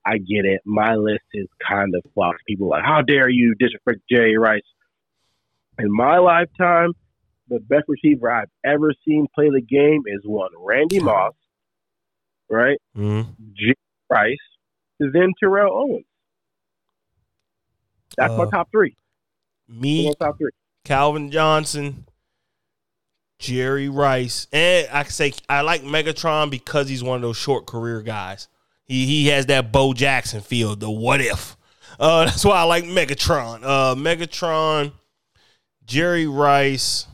I get it. My list is kind of flawed. People are like, how dare you disrespect Jerry Rice? In my lifetime, the best receiver I've ever seen play the game is one Randy Moss, right? Mhm. Jerry Rice, then Terrell Owens. That's my Uh, top three. Me, top three. Calvin Johnson, Jerry Rice, and I say I like Megatron because he's one of those short career guys. He he has that Bo Jackson feel, the what if. Uh, that's why I like Megatron. Uh, Megatron, Jerry Rice.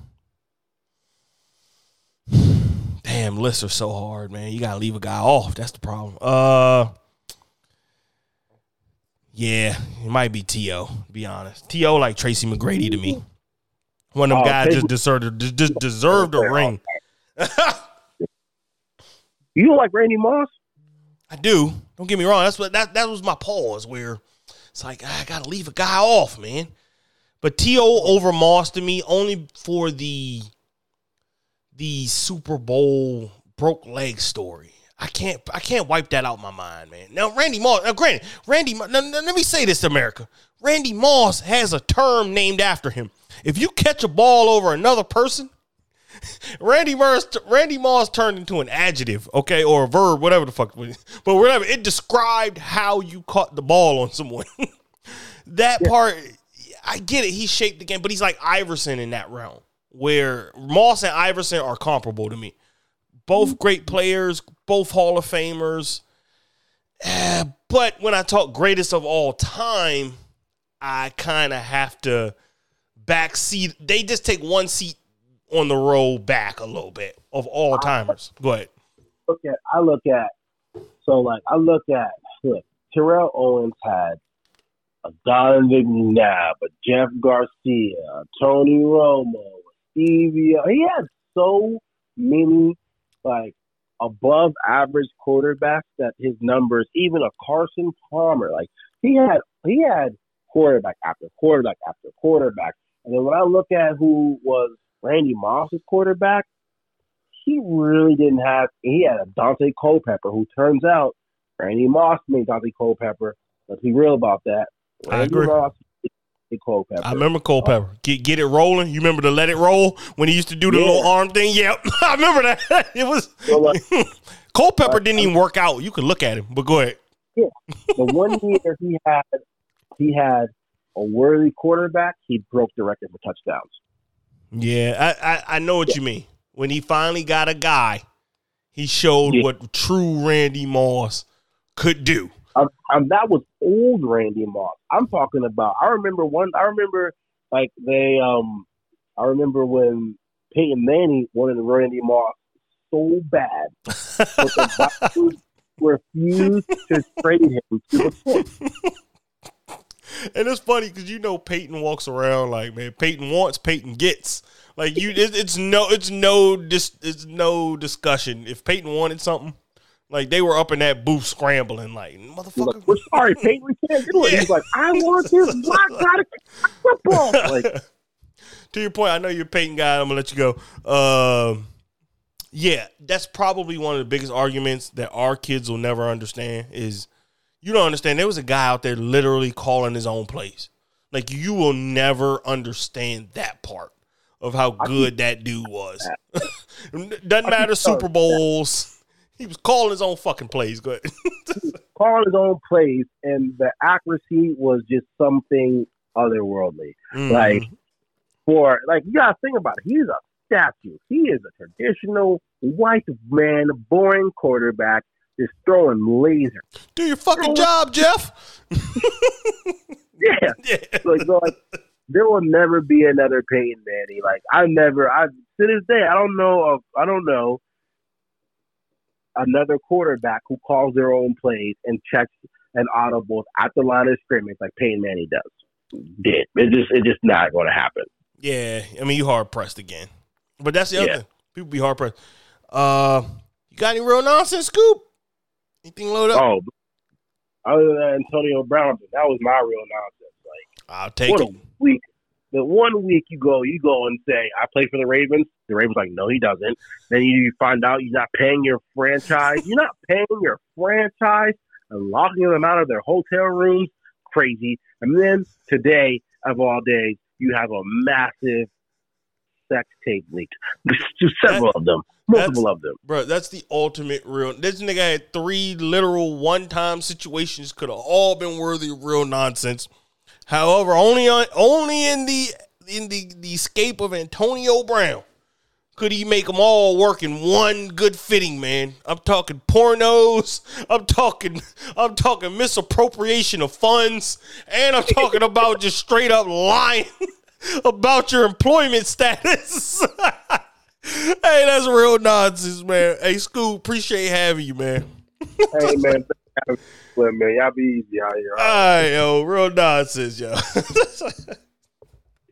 Damn, lists are so hard, man. You gotta leave a guy off. That's the problem. Uh, yeah, it might be To. To be honest, T.O. like Tracy McGrady to me. One of them Oh, guys just deserved just, just deserved a ring. You like Randy Moss? I do. Don't get me wrong. That's what that that was my pause where it's like I gotta leave a guy off, man. But T.O. over Moss to me only for the the Super Bowl broke leg story. I can't I can't wipe that out my mind, man. Now Randy Moss. Now granted, Randy. Now, now, let me say this America. Randy Moss has a term named after him. If you catch a ball over another person, Randy Moss, Randy Moss turned into an adjective, okay, or a verb, whatever the fuck. But whatever, it described how you caught the ball on someone. that part, I get it. He shaped the game, but he's like Iverson in that realm, where Moss and Iverson are comparable to me. Both great players, both Hall of Famers. Eh, but when I talk greatest of all time, I kind of have to backseat. They just take one seat on the row back a little bit of all timers. Go ahead. Look at I look at so like I look at look Terrell Owens had Donovan McNabb, a Jeff Garcia, a Tony Romo, Stevie. He had so many like above average quarterbacks that his numbers, even a Carson Palmer, like he had he had quarterback after quarterback after quarterback. And then when I look at who was Randy Moss's quarterback, he really didn't have. He had a Daunte Culpepper, who turns out Randy Moss made Daunte Culpepper. Let's be real about that. I agree. Moss made Daunte Culpepper. I remember Culpepper. Get get it rolling. You remember the let it roll when he used to do the Yeah. little arm thing? Yep. I remember that. It was So, like, Culpepper didn't even work out. You could look at him, but go ahead. Yeah. the one year he had, he had a worthy quarterback. He broke the record for touchdowns. Yeah, I, I, I know what you mean. When he finally got a guy, he showed Yeah. what true Randy Moss could do. Um, um, that was old Randy Moss. I'm talking about. I remember one. I remember like they. Um, I remember when Peyton Manning wanted Randy Moss so bad, but the Vikings refused to trade him to the Colts. And it's funny because you know Peyton walks around like man, Peyton wants, Peyton gets. Like you, it, it's no, it's no, dis, it's no discussion. If Peyton wanted something, like they were up in that booth scrambling, like motherfucker. We're sorry, Peyton. We can't do it. He's like, I want this black guy to football. Like, to your point, I know you're a Peyton guy. I'm gonna let you go. Um, yeah, that's probably one of the biggest arguments that our kids will never understand. Is you don't understand? There was a guy out there literally calling his own plays. Like you will never understand that part of how good that dude was. Doesn't matter Super Bowls. He was calling his own fucking plays. Go ahead. calling his own plays, and the accuracy was just something otherworldly. Mm. Like for like you gotta think about it. He's a statue. He is a traditional white man, boring quarterback, just throwing laser. do your fucking job, Jeff. Yeah. yeah. Like, so, like there will never be another Peyton Manning. Like I never I to this day I don't know of I don't know another quarterback who calls their own plays and checks and audibles at the line of scrimmage like Peyton Manning does. Did. It just it's just not gonna happen. Yeah, I mean you hard pressed again, but that's the other Yeah. thing. People be hard pressed. Uh, you got any real nonsense, Scoob? Anything load up? Oh other than Antonio Brown, that was my real nonsense. Like I'll take what it. a week. The one week you go, you go and say, "I play for the Ravens." The Ravens like, "No, he doesn't." Then you find out you're not paying your franchise. You're not paying your franchise and locking them out of their hotel rooms. Crazy. And then today, of all days, you have a massive sex tape leak. Several of them, multiple of them. Bro, that's the ultimate real. This nigga had three literal one time situations, could have all been worthy of real nonsense. However, only on only in the in the the escape of Antonio Brown could he make them all work in one good fitting, man. I'm talking pornos. I'm talking I'm talking misappropriation of funds, and I'm talking about just straight up lying about your employment status. hey, that's real nonsense, man. Hey, school, appreciate having you, man. hey man, man, y'all be easy out here. All right, yo, real nonsense, yo.